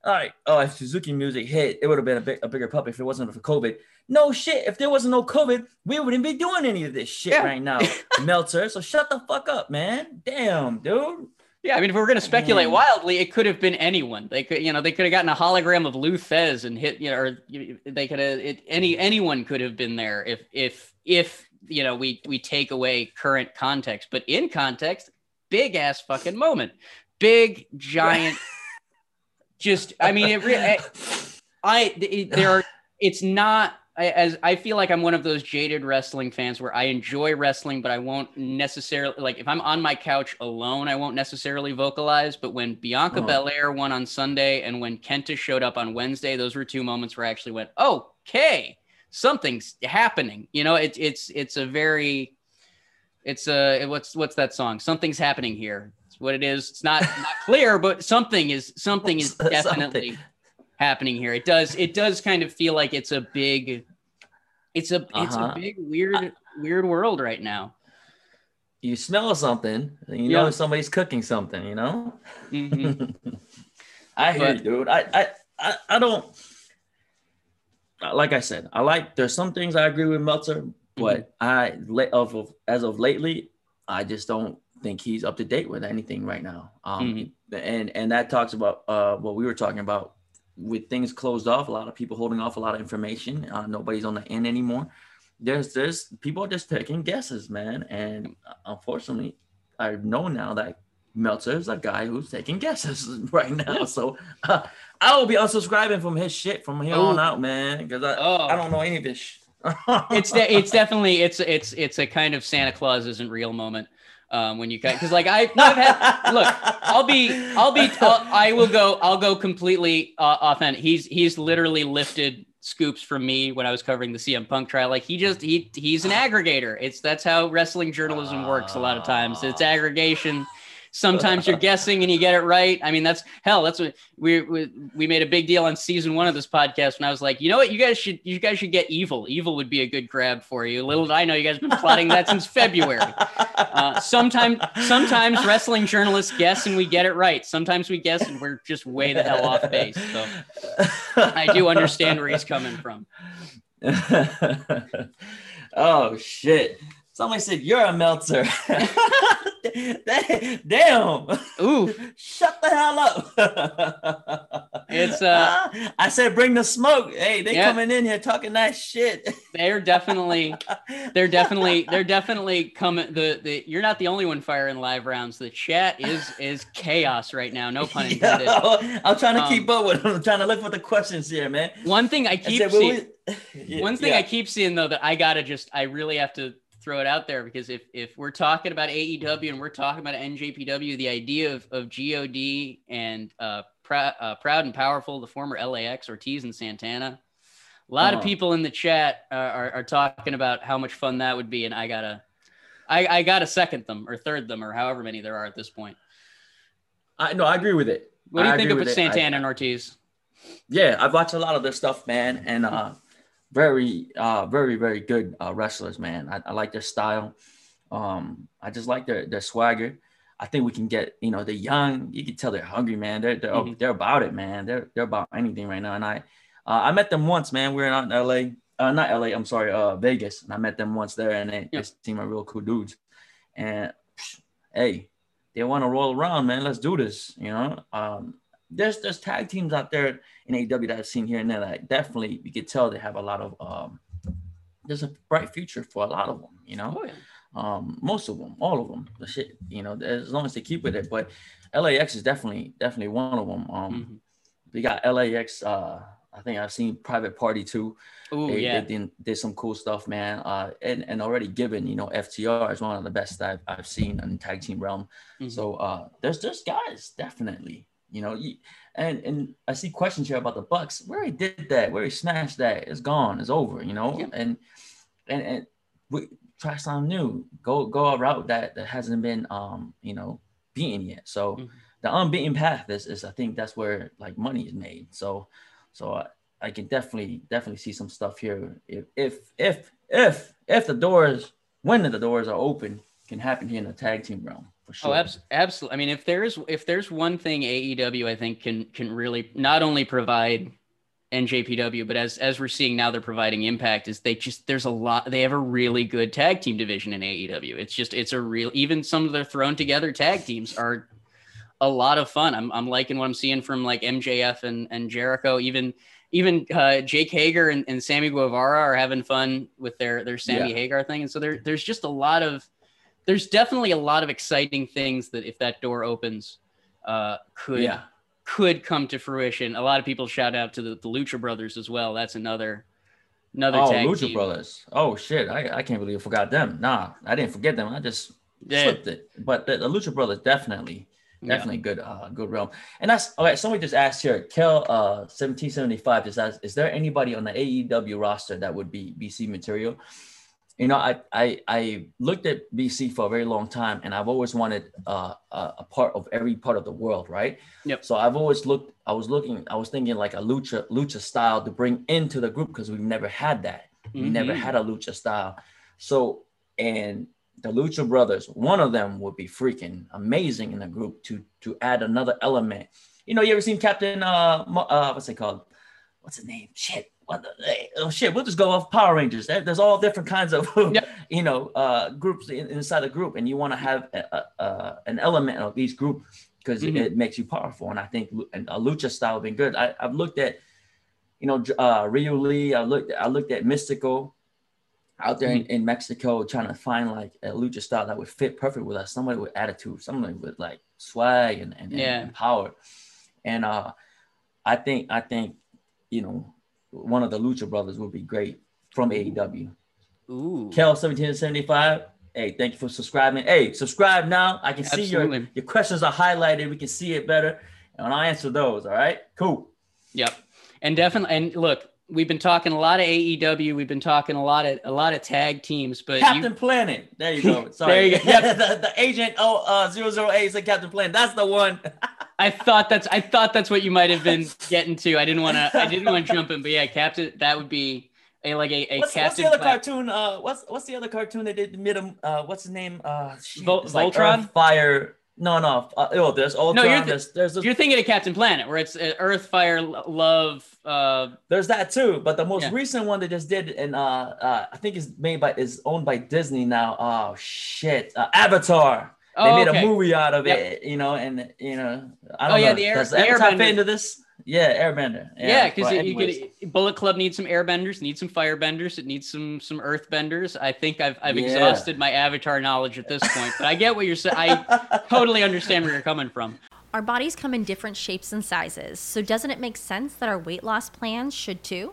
Speaker 4: All right. Oh, if Suzuki music hit, it would have been a, big, a bigger puppet if it wasn't for COVID. No shit. If there wasn't no COVID, we wouldn't be doing any of this shit
Speaker 1: Yeah.
Speaker 4: right now, Meltzer. So shut the fuck up, man. Damn, dude.
Speaker 1: yeah i mean if we're going to speculate
Speaker 4: Man.
Speaker 1: wildly it could have been anyone they could you know they could have gotten a hologram of lou Thesz and hit you know or they could have it, any anyone could have been there if if if you know we we take away current context but in context big ass fucking moment big giant just i mean it re- I, I it- there are it's not I, as I feel like I'm one of those jaded wrestling fans where I enjoy wrestling, but I won't necessarily like if I'm on my couch alone, I won't necessarily vocalize. But when Bianca
Speaker 4: Oh.
Speaker 1: Belair won on Sunday and when Kenta showed up on Wednesday, those were two moments where I actually went, "Okay, something's happening." You know, it's it's it's a very it's a what's what's that song? Something's happening here. It's what it is. It's not not clear, but something is something is
Speaker 4: Something.
Speaker 1: definitely happening here. It does it does kind of feel like it's a big it's a it's
Speaker 4: Uh-huh.
Speaker 1: a big weird weird world right now.
Speaker 4: You smell something, and you
Speaker 1: Yeah.
Speaker 4: know somebody's cooking something, you know?
Speaker 1: Mhm.
Speaker 4: I hear
Speaker 1: But-
Speaker 4: you, dude. I, I, I, I don't. Like I said, I like. There's some things I agree with Meltzer, but I, la- of, of as of lately, I just don't think he's up to date with anything right now. Um, and and that talks about uh what we were talking about with things closed off. A lot of people holding off a lot of information. Uh, nobody's on the end anymore. There's there's people are just taking guesses, man. And unfortunately, I know now that Meltzer is a guy who's taking guesses right now. So uh, I will be unsubscribing from his shit from here on
Speaker 1: Oh.
Speaker 4: out, man, because I,
Speaker 1: Oh.
Speaker 4: I don't know any of this. Sh-
Speaker 1: it's de- it's definitely it's it's it's a kind of Santa Claus isn't real moment um, when you cut because like I I've had look I'll be I'll be I'll, I will go I'll go completely uh, authentic. He's he's literally lifted scoops from me when I was covering the CM Punk trial. Like he just he he's an aggregator. It's that's how wrestling journalism works. A lot of times it's aggregation. Sometimes you're guessing and you get it right. I mean, that's hell. That's what we, we we made a big deal on season one of this podcast. When I was like, you know what, you guys should you guys should get evil. Evil would be a good grab for you. Little did I know you guys have been plotting that since February. Uh, sometimes sometimes wrestling journalists guess and we get it right. Sometimes we guess and we're just way the hell off base. So I do understand where he's coming from.
Speaker 4: oh shit! Somebody said you're a Damn.
Speaker 1: Ooh,
Speaker 4: Shut the hell up.
Speaker 1: It's, uh,
Speaker 4: I said bring the smoke. Hey, they
Speaker 1: Yeah.
Speaker 4: coming in here talking that shit.
Speaker 1: they're definitely they're definitely they're definitely coming the, the you're not the only one firing live rounds the chat is is chaos right now no pun intended
Speaker 4: I'm trying to
Speaker 1: Um,
Speaker 4: keep up with them. I'm trying to look for the questions here, man.
Speaker 1: one thing i
Speaker 4: I
Speaker 1: keep
Speaker 4: said,
Speaker 1: seeing
Speaker 4: we- Yeah,
Speaker 1: one thing i keep seeing though that i gotta just i really have to throw it out there because if if we're talking about aew and we're talking about njpw the idea of, of god and uh, Prou- uh proud and powerful the former lax ortiz and santana a lot of people in the chat uh, are, are talking about how much fun that would be and i gotta I, I gotta second them or third them or however many there are at this point
Speaker 4: I no, I agree with it.
Speaker 1: what do you
Speaker 4: I
Speaker 1: think of
Speaker 4: it. I-
Speaker 1: santana and ortiz
Speaker 4: yeah, I've watched a lot of their stuff, man, and uh, very, uh, very, very good uh, wrestlers, man. I, I like their style. Um, I just like their their swagger. I think we can get, you know, they're young. You can tell they're hungry, man. They're they're,
Speaker 1: Mhm.
Speaker 4: they're about it, man. They're they're about anything right now. And I, uh, I met them once, man. We were out in L.A. Uh, not L.A. I'm sorry, uh, Vegas. And I met them once there, and they,
Speaker 1: Yeah.
Speaker 4: they seem like real cool dudes. And psh, hey, they want to roll around, man. Let's do this. You know, um, there's there's tag teams out there in AW that I've seen here and there that definitely you could tell they have a lot of um. There's a bright future for a lot of them, you know.
Speaker 1: oh yeah
Speaker 4: Um, most of them, all of them, the shit, you know, as long as they keep with it. But LAX is definitely definitely one of them. Um,
Speaker 1: Mhm.
Speaker 4: we got LAX. Uh, I think I've seen Private Party too.
Speaker 1: oh
Speaker 4: they,
Speaker 1: yeah
Speaker 4: they did, did some cool stuff, man. Uh, and, and already given, you know, FTR is one of the best I've, I've seen in the tag team realm.
Speaker 1: Mhm.
Speaker 4: So uh, there's there's guys definitely, you know, you, and and I see questions here about the Bucks. Where he did that, where he smashed that, it's gone, it's over, you know.
Speaker 1: Yeah.
Speaker 4: And and and we try something new. Go go a route that that hasn't been um you know beaten yet. So
Speaker 1: Mhm.
Speaker 4: the unbeaten path is is I think that's where like money is made. So so I, I can definitely definitely see some stuff here if if if if if the doors when the doors are open can happen here in the tag team realm for sure.
Speaker 1: Oh, abs- absolutely. I mean, if there's if there's one thing AEW I think can can really not only provide NJPW, but as as we're seeing now, they're providing Impact. Is they just there's a lot. They have a really good tag team division in AEW. It's just it's a real even some of their thrown together tag teams are a lot of fun. I'm I'm liking what I'm seeing from like MJF and and Jericho. Even even uh, Jake Hager and, and Sammy Guevara are having fun with their their Sammy
Speaker 4: Yeah.
Speaker 1: Hagar thing. And so there there's just a lot of there's definitely a lot of exciting things that if that door opens, uh, could
Speaker 4: Yeah.
Speaker 1: could come to fruition. A lot of people shout out to the, the Lucha Brothers as well. That's another another
Speaker 4: Oh,
Speaker 1: tag
Speaker 4: Lucha
Speaker 1: team.
Speaker 4: Brothers. Oh shit, I, I can't believe I forgot them. Nah, I didn't forget them. I just
Speaker 1: Yeah.
Speaker 4: slipped it. But the, the Lucha Brothers definitely,
Speaker 1: Yeah.
Speaker 4: definitely good, uh, good realm. And that's all right Somebody just asked here, Kel, uh, seventeen seventy five just asked, is there anybody on the AEW roster that would be BC material? You know, I I I looked at BC for a very long time, and I've always wanted uh, a, part of every part of the world, right?
Speaker 1: Yep.
Speaker 4: So I've always looked. I was looking. I was thinking like a lucha lucha style to bring into the group because we've never had that. We never had a lucha style. So and the Lucha Brothers, one of them would be freaking amazing in the group to to add another element. You know, you ever seen Captain uh, uh what's it called? What's his name? Shit. What the, oh shit, we'll just go off Power Rangers. There's all different kinds of
Speaker 1: Yep.
Speaker 4: you know uh groups in, inside the group, and you want to have a, a, a, an element of each group because
Speaker 1: Mhm.
Speaker 4: it makes you powerful. And I think and a lucha style would be good. I, I've looked at you know uh Rio Lee. I looked I looked at Mystical out there in, in Mexico trying to find like a lucha style that would fit perfect with us. Somebody with attitude, somebody with like swag and, and, and-
Speaker 1: Yeah.
Speaker 4: and power. And uh I think I think you know one of the Lucha brothers would be great from AEW.
Speaker 1: Ooh.
Speaker 4: Kel 1775. Hey, thank you for subscribing. Hey, subscribe now. I can see your, your questions are highlighted. We can see it better. And I'll answer those. All right. Cool.
Speaker 1: Yep. And definitely and look, we've been talking a lot of AEW, we've been talking a lot of a lot of tag teams, but
Speaker 4: Captain
Speaker 1: you,
Speaker 4: Planet. There you go. Sorry.
Speaker 1: There you go. Yep.
Speaker 4: the, the agent oh uh 008 said Captain Planet. That's the one.
Speaker 1: I thought that's I thought that's what you might have been getting to. I didn't want to I didn't want to jump in, but yeah, Captain that would be a like a, a
Speaker 4: what's, what's the other
Speaker 1: Pla-
Speaker 4: cartoon? Uh what's what's the other cartoon they did mid uh what's his name? Uh
Speaker 1: Vol-
Speaker 4: like
Speaker 1: Voltron?
Speaker 4: Earth, Fire. No, no. Uh, oh, there's Ultron.
Speaker 1: No, you're th-
Speaker 4: there's there's this
Speaker 1: You're thinking of Captain Planet, where it's uh, Earth, Fire, Love. Uh,
Speaker 4: There's that too, but the most
Speaker 1: Yeah.
Speaker 4: recent one they just did, and uh, uh, I think is made by is owned by Disney now. Oh shit, uh, Avatar. They
Speaker 1: Oh,
Speaker 4: made
Speaker 1: okay.
Speaker 4: a movie out of
Speaker 1: Yep.
Speaker 4: it, you know, and you know, I
Speaker 1: Oh,
Speaker 4: don't
Speaker 1: yeah,
Speaker 4: know.
Speaker 1: the Air-
Speaker 4: Does
Speaker 1: the
Speaker 4: Avatar
Speaker 1: Airbender.
Speaker 4: into this? Yeah, Airbender.
Speaker 1: Yeah, because
Speaker 4: but
Speaker 1: you could Bullet Club needs some airbenders, needs some firebenders, it needs some some earthbenders. I think I've I've
Speaker 4: Yeah.
Speaker 1: exhausted my avatar knowledge at this point, but I get what you're saying. I totally understand where you're coming from.
Speaker 5: Our bodies come in different shapes and sizes, so doesn't it make sense that our weight loss plans should too?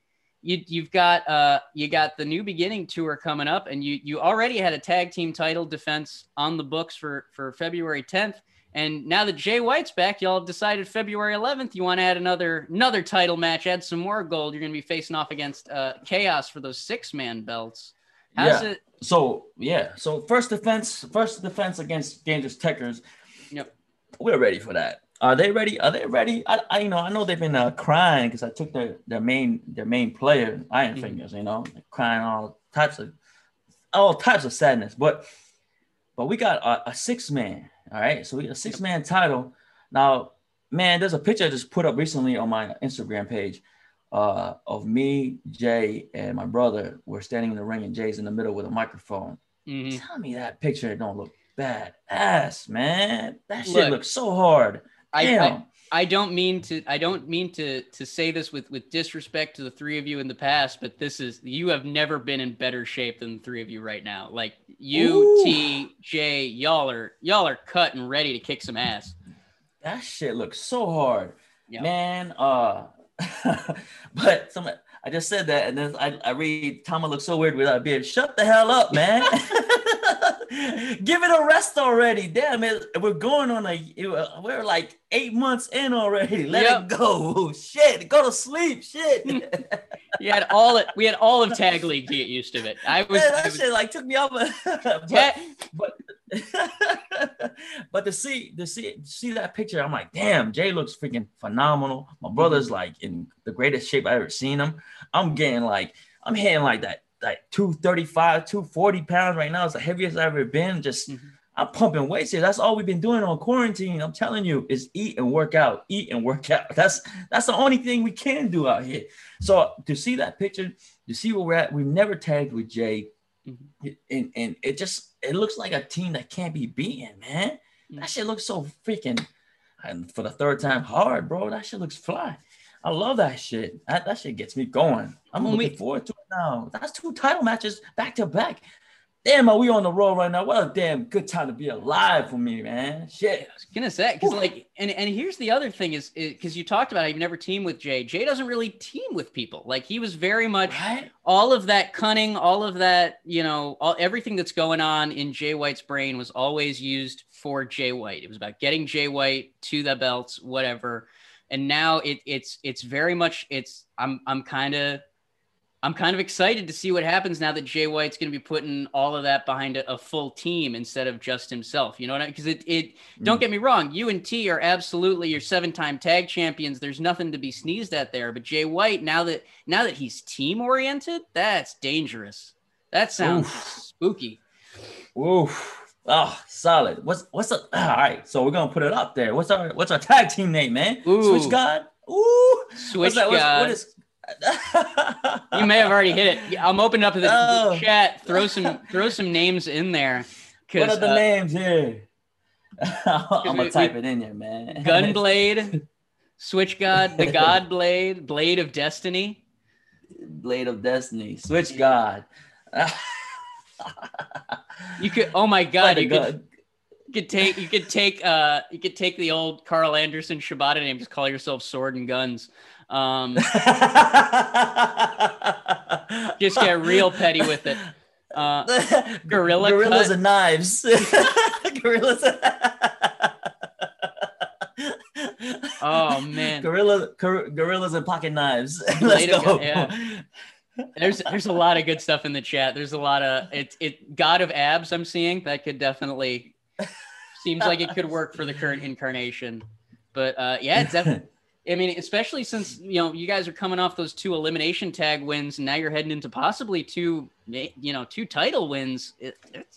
Speaker 1: You, you've got uh you got the new beginning tour coming up and you you already had a tag team title defense on the books for for February 10th and now that Jay White's back y'all have decided February 11th you want to add another another title match add some more gold you're going to be facing off against uh Chaos for those six man belts how's
Speaker 4: Yeah.
Speaker 1: it
Speaker 4: So yeah, so first defense, first defense against Dangerous Tekkers.
Speaker 1: Yep.
Speaker 4: We're ready for that. Are they ready? Are they ready? I, I you know I know they've been uh, crying because I took their their main their main player Iron
Speaker 1: Mhm.
Speaker 4: Fingers. You know, crying all types of all types of sadness. But but we got a, a six man. All right, so we got a six man title. Now, man, there's a picture I just put up recently on my Instagram page uh, of me, Jay, and my brother. We're standing in the ring, and Jay's in the middle with a microphone.
Speaker 1: Mhm.
Speaker 4: Tell me that picture don't look bad ass, man. That shit
Speaker 1: Look,
Speaker 4: looks so hard.
Speaker 1: I, I I don't mean to I don't mean to to say this with with disrespect to the three of you in the past, but this is you have never been in better shape than the three of you right now. Like you,
Speaker 4: Ooh.
Speaker 1: T, J, y'all are y'all are cut and ready to kick some ass.
Speaker 4: that shit looks so hard,
Speaker 1: Yeah.
Speaker 4: man. Uh, but some I just said that, and then I, I read Tama looks so weird without a beard. Shut the hell up, man. Give it a rest already. Damn it, we're going on a we're like eight months in already. Let
Speaker 1: Yep.
Speaker 4: it go. Oh, shit, go to sleep. Shit.
Speaker 1: We had all it we had all of tag league to get used to it. I was,
Speaker 4: Man,
Speaker 1: I
Speaker 4: that
Speaker 1: was
Speaker 4: shit like took me off. but,
Speaker 1: Ta-
Speaker 4: but but to see to see see that picture, I'm like, damn, Jay looks freaking phenomenal. My brother's
Speaker 1: Mm-hmm.
Speaker 4: like in the greatest shape I've ever seen him. I'm getting like I'm hitting like that like 235, 240 pounds right now. It's the heaviest I've ever been. Just
Speaker 1: Mhm.
Speaker 4: I'm pumping weights here. That's all we've been doing on quarantine. I'm telling you, is eat and work out, eat and work out. That's that's the only thing we can do out here. So to see that picture, to see where we're at, we've never tagged with Jay,
Speaker 1: Mhm.
Speaker 4: and and it just it looks like a team that can't be beaten, man. That shit looks so freaking, and for the third time, hard, bro. That shit looks fly. I love that shit. That, that shit gets me going. I'm
Speaker 1: When we-
Speaker 4: looking forward to it now. That's two title matches back to back. Damn, are we on the road right now? What a damn good time to be alive for me, man. Shit.
Speaker 1: I was gonna say because like and and here's the other thing is because you talked about how you've never teamed with Jay. Jay doesn't really team with people. Like he was very much
Speaker 4: Right?
Speaker 1: all of that cunning, all of that, you know, all everything that's going on in Jay White's brain was always used for Jay White. It was about getting Jay White to the belts, whatever. And now it it's it's very much it's I'm I'm kind of I'm kind of excited to see what happens now that Jay White's going to be putting all of that behind a, a full team instead of just himself. You know what I mean? Because it, it mm. don't get me wrong, you and T are absolutely your seven-time tag champions. There's nothing to be sneezed at there. But Jay White, now that now that he's team oriented, that's dangerous. That sounds spooky.
Speaker 4: Oof. Oh, solid. What's what's the all right? So we're gonna put it up there. What's our what's our tag team name, man?
Speaker 1: Ooh.
Speaker 4: Switch God. Ooh.
Speaker 1: Switch
Speaker 4: What's that? What's-
Speaker 1: God.
Speaker 4: what is
Speaker 1: You may have already hit it. I'm opening up the,
Speaker 4: Oh.
Speaker 1: chat. Throw some throw some names in there.
Speaker 4: What are the
Speaker 1: uh,
Speaker 4: names here? I'm gonna type it in there, man.
Speaker 1: Gunblade, Switch God, the God Blade, Blade of Destiny.
Speaker 4: Blade of Destiny, Switch God.
Speaker 1: You could. Oh my God! You could, you could take. You could take. Uh, you could take the old Karl Anderson Shibata name. Just call yourself Sword and Guns. Um, just get real petty with it. Uh, Gorilla
Speaker 4: gorillas
Speaker 1: cut.
Speaker 4: and knives. gorillas.
Speaker 1: oh man.
Speaker 4: Gorilla, gor- gorillas and pocket knives. Let's go.
Speaker 1: Yeah. There's there's a lot of good stuff in the chat. There's a lot of it it God of abs I'm seeing that could definitely seems like it could work for the current incarnation. But uh yeah, it's definitely I mean, especially since you know you guys are coming off those two elimination tag wins, and now you're heading into possibly two, you know, two title wins. It, it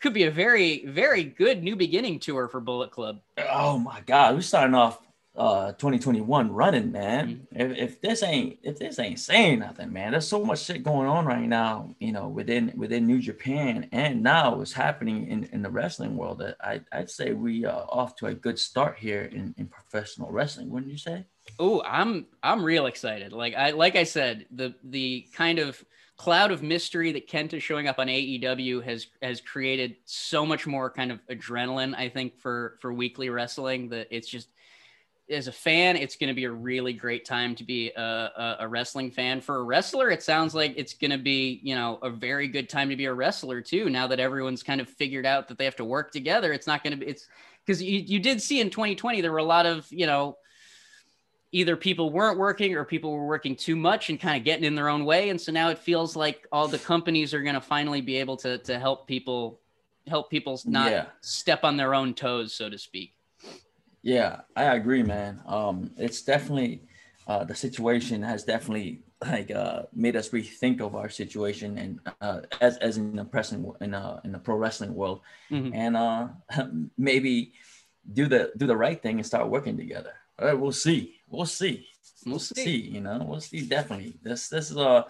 Speaker 1: could be a very, very good new beginning tour for Bullet Club.
Speaker 4: Oh my God, we're starting off uh 2021 running, man.
Speaker 1: Mm-hmm.
Speaker 4: If, if this ain't if this ain't saying nothing, man, there's so much shit going on right now, you know, within within New Japan and now what's happening in, in the wrestling world. That I I'd say we are off to a good start here in, in professional wrestling, wouldn't you say?
Speaker 1: Oh, I'm I'm real excited. Like I like I said, the the kind of cloud of mystery that Kenta's showing up on AEW has has created so much more kind of adrenaline. I think for for weekly wrestling that it's just as a fan, it's going to be a really great time to be a, a, a wrestling fan. For a wrestler, it sounds like it's going to be, you know, a very good time to be a wrestler too. Now that everyone's kind of figured out that they have to work together, it's not going to be, it's because you, you did see in 2020, there were a lot of, you know, either people weren't working or people were working too much and kind of getting in their own way. And so now it feels like all the companies are going to finally be able to, to help people, help people not
Speaker 4: Yeah.
Speaker 1: step on their own toes, so to speak.
Speaker 4: Yeah, I agree, man. Um, it's definitely uh, the situation has definitely like uh, made us rethink of our situation and uh, as as in the wrestling in uh, in the pro wrestling world,
Speaker 1: Mhm.
Speaker 4: and uh, maybe do the do the right thing and start working together. All right, we'll see. We'll see.
Speaker 1: We'll see.
Speaker 4: You know, we'll see. Definitely. This this is uh,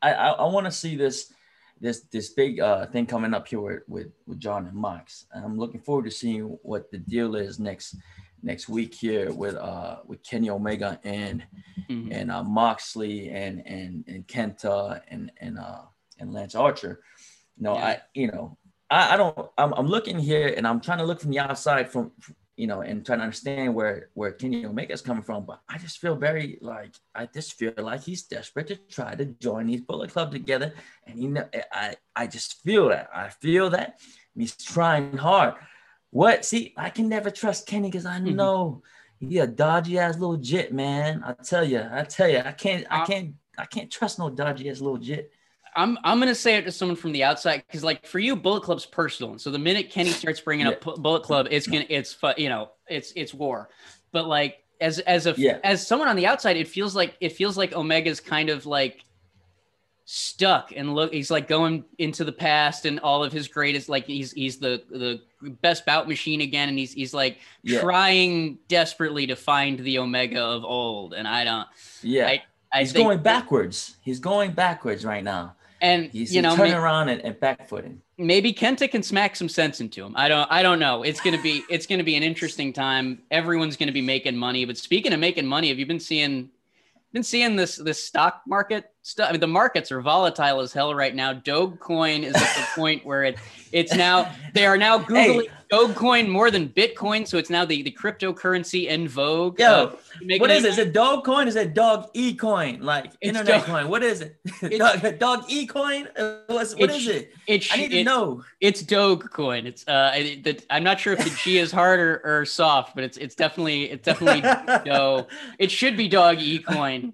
Speaker 4: I I, I want to see this this this big uh thing coming up here with with, with Jon and. And I'm looking forward to seeing what the deal is next next week here with uh with Kenny Omega and
Speaker 1: Mhm.
Speaker 4: and uh Moxley and and and Kenta and and uh and Lance Archer. You know,
Speaker 1: Yeah.
Speaker 4: I you know I, I don't I'm, I'm looking here and I'm trying to look from the outside from you know and trying to understand where where Kenny Omega is coming from, but I just feel very like I just feel like he's desperate to try to join these Bullet Club together, and you know I I just feel that I feel that he's trying hard. What? See, I can never trust Kenny because I
Speaker 1: Mhm.
Speaker 4: know he a dodgy ass little jit, man. I tell you, I tell you, I can't, I
Speaker 1: Uh,
Speaker 4: can't, I can't trust no dodgy ass little jit.
Speaker 1: I'm I'm gonna say it to someone from the outside because like for you, Bullet Club's personal. And So the minute Kenny starts bringing up Bullet Club, it's gonna it's you know it's it's war. But like as as a
Speaker 4: Yeah.
Speaker 1: as someone on the outside, it feels like it feels like Omega's kind of like stuck and look he's like going into the past and all of his greatest like he's he's the the best bout machine again and he's he's like
Speaker 4: Yeah.
Speaker 1: trying desperately to find the omega of old and i don't
Speaker 4: Yeah,
Speaker 1: I- i
Speaker 4: he's going backwards. He's going backwards right now.
Speaker 1: and
Speaker 4: He's,
Speaker 1: you know
Speaker 4: turning
Speaker 1: ma-
Speaker 4: around and, and backfooting.
Speaker 1: maybe Kenta can smack some sense into him. I don't I don't know. It's gonna be it's gonna be an interesting time. Everyone's gonna be making money. But speaking of making money, have you been seeing been seeing this this stock market stuff? I mean, the markets are volatile as hell right now. Dogecoin is at the point where it it's now they are now googling Dogecoin more than Bitcoin, so it's now the the cryptocurrency in vogue.
Speaker 4: Yo,
Speaker 1: Uh,
Speaker 4: what is it dog coin? Is it dog e coin? Like
Speaker 1: It's
Speaker 4: internet
Speaker 1: dog-
Speaker 4: coin? What is it? Dog, dog e coin? What's, what
Speaker 1: It's-
Speaker 4: is it?
Speaker 1: It's
Speaker 4: I need to know.
Speaker 1: It's Dogecoin. It's uh, I- the, I'm not sure if the G is hard or, or soft, but it's it's definitely it's definitely Doe. It should be Dog E coin,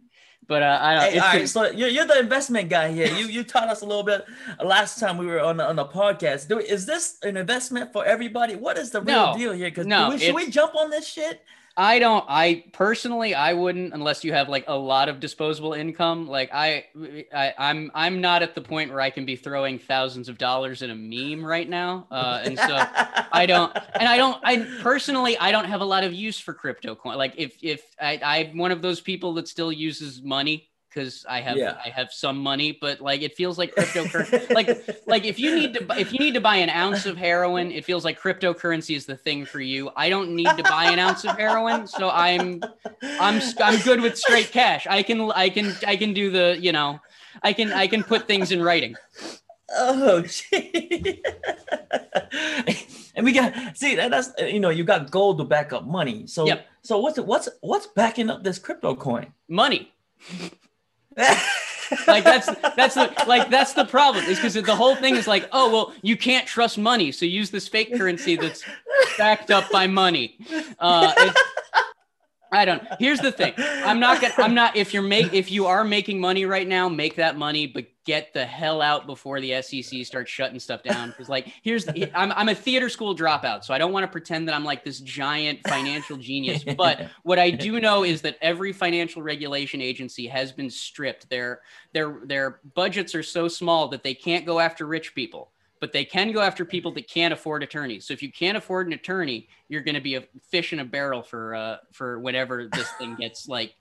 Speaker 1: but uh, I don't.
Speaker 4: Hey, all right, so you're, you're the investment guy here. You you taught us a little bit last time we were on the, on the podcast. Do, is this an investment for everybody? What is the real
Speaker 1: No.
Speaker 4: deal here? Because
Speaker 1: No,
Speaker 4: should we jump on this shit?
Speaker 1: I don't. I personally, I wouldn't unless you have like a lot of disposable income. Like I, I I'm I'm not at the point where I can be throwing thousands of dollars in a meme right now, uh, and so. I don't, and I don't, I personally, I don't have a lot of use for crypto coin. Like if, if I, I'm one of those people that still uses money because I have,
Speaker 4: Yeah.
Speaker 1: I have some money, but like, it feels like cryptocurrency, like, like if you need to, if you need to buy an ounce of heroin, it feels like cryptocurrency is the thing for you. I don't need to buy an ounce of heroin. So I'm, I'm, I'm good with straight cash. I can, I can, I can do the, you know, I can I can put things in writing.
Speaker 4: Oh, gee. and we got see that, that's you know you got gold to back up money. So
Speaker 1: Yep.
Speaker 4: so what's what's what's backing up this crypto coin?
Speaker 1: Money. Like that's that's the like that's the problem is because the whole thing is like oh well you can't trust money so use this fake currency that's backed up by money. Uh i don't here's the thing. I'm not gonna i'm not if you're make if you are making money right now make that money but get the hell out before the sec starts shutting stuff down. Because like here's the, I'm, I'm a theater school dropout so i don't want to pretend that i'm like this giant financial genius. But what I do know is that every financial regulation agency has been stripped. Their their their budgets are so small that they can't go after rich people, but they can go after people that can't afford attorneys. So if you can't afford an attorney, you're going to be a fish in a barrel for uh for whenever this thing gets like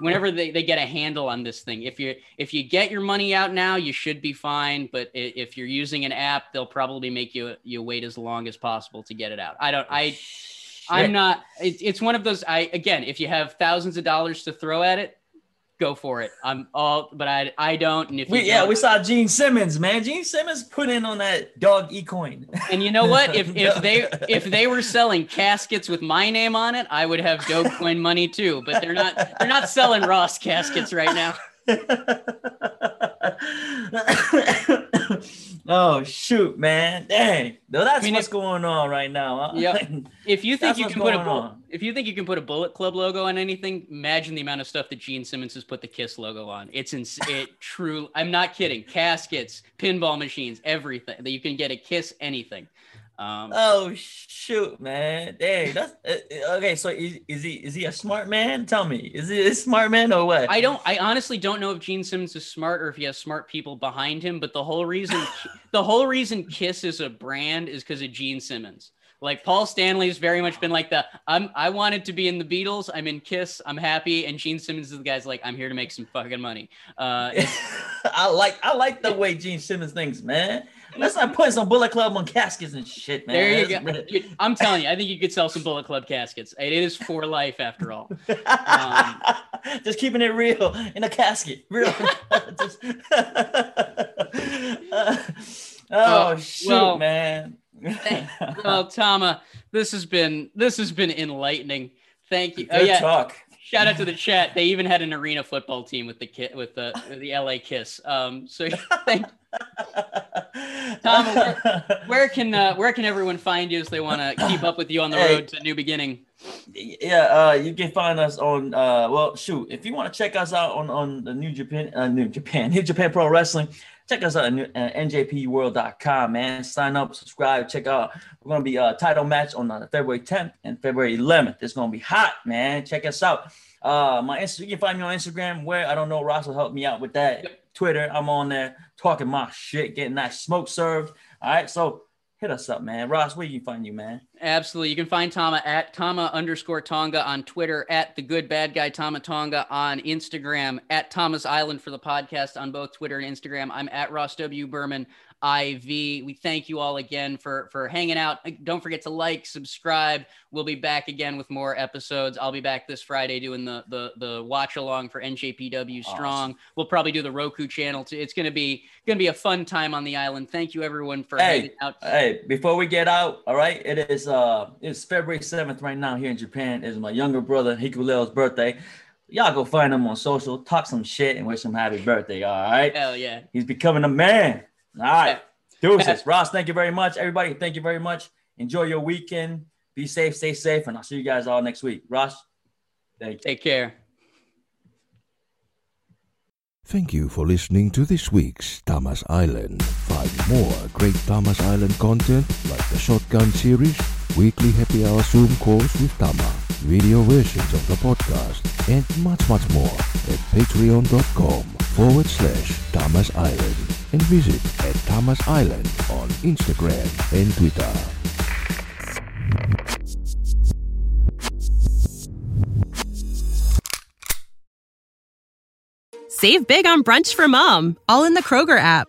Speaker 1: whenever they, they get a handle on this thing if you if you get your money out now you should be fine but if you're using an app they'll probably make you you wait as long as possible to get it out i don't i I'm not. It, it's one of those. I again, if you have thousands of dollars to throw at it, go for it. I'm all, but I I don't. And if
Speaker 4: We, yeah, we saw Gene Simmons, man. Gene Simmons put in on that dog e coin.
Speaker 1: and you know what? If if they if they were selling caskets with my name on it, I would have Dogecoin money too. But they're not. They're not selling Ross caskets right now.
Speaker 4: oh shoot, man! Dang, no, that's
Speaker 1: mean,
Speaker 4: what's
Speaker 1: if-
Speaker 4: going on right now. Huh?
Speaker 1: Yep. If you think you can put a
Speaker 4: on.
Speaker 1: if you think you can put a Bullet Club logo on anything, imagine the amount of stuff that Gene Simmons has put the Kiss logo on. It's in it true. I'm not kidding. Caskets, pinball machines, everything that you can get a Kiss anything. Um,
Speaker 4: Oh shoot, man! Dang, that's uh, uh, okay. So is, is he is he a smart man? Tell me, is he a smart man or what?
Speaker 1: I don't. I honestly don't know if Gene Simmons is smart or if he has smart people behind him. But the whole reason, the whole reason Kiss is a brand is because of Gene Simmons. Like Paul Stanley has very much been like the I'm. I wanted to be in the Beatles. I'm in Kiss. I'm happy. And Gene Simmons is the guy's like I'm here to make some fucking money. Uh,
Speaker 4: I like I like the way Gene Simmons thinks, man. Let's not put some Bullet Club on caskets and shit, man.
Speaker 1: there you
Speaker 4: That's
Speaker 1: go. I'm telling you, I think you could sell some Bullet Club caskets. It is for life after all. Um,
Speaker 4: just keeping it real in a casket, real. Just- oh
Speaker 1: Oh,
Speaker 4: shoot,
Speaker 1: well,
Speaker 4: man.
Speaker 1: Well, Tama, this has been this has been enlightening. Thank you. Oh
Speaker 4: Good
Speaker 1: yeah,
Speaker 4: talk.
Speaker 1: Shout out to the chat. They even had an arena football team with the kit with the the LA Kiss. Um, so thank. Tom, Where can uh, where can everyone find you if they want to keep up with you on the
Speaker 4: Hey.
Speaker 1: road to New Beginning?
Speaker 4: yeah, uh, you can find us on uh, well, shoot, if you want to check us out on on the New Japan, uh, New Japan, New Japan Pro Wrestling, check us out at new- uh, njpworld.com, man. Sign up, subscribe, check out. We're gonna be a title match on uh, February 10th and February 11th. It's gonna be hot, man. Check us out. Uh, my Insta- you can find me on Instagram. Where I don't know, Ross will help me out with that. Twitter, I'm on there talking my shit, getting that smoke served. All right, so hit us up, man. Ross, where you find you, man?
Speaker 1: Absolutely. You can find Tama at Tama underscore Tonga on Twitter, at the good bad guy Tama Tonga on Instagram, at Tama's Island for the podcast on both Twitter and Instagram. I'm at Ross W. Berman IV. We thank you all again for for hanging out. Don't forget to like, subscribe. We'll be back again with more episodes. I'll be back this Friday doing the the the watch along for NJPW Strong. We'll probably do the Roku channel too. It's gonna be gonna be a fun time on the island. Thank you everyone for
Speaker 4: Hey,
Speaker 1: hanging out.
Speaker 4: Hey, before we get out, all right, it is uh it's February 7th right now here in Japan. It's my younger brother Hikuleo's birthday. Y'all go find him on social, talk some shit, and wish him happy birthday. All right.
Speaker 1: Hell yeah.
Speaker 4: He's becoming a man. All right. Deuces. Ross, thank you very much. Everybody, thank you very much. Enjoy your weekend. Be safe, stay safe, and I'll see you guys all next week. Ross, thank you.
Speaker 1: Take care.
Speaker 3: Thank you for listening to this week's Tama's Island. Find more great Tama's Island content like the Shotgun series, weekly happy hour Zoom calls with Tama, video versions of the podcast, and much, much more at patreon.com forward slash Tama's Island and visit at Tama's Island on Instagram and Twitter.
Speaker 2: Save big on brunch for mom, all in the Kroger app.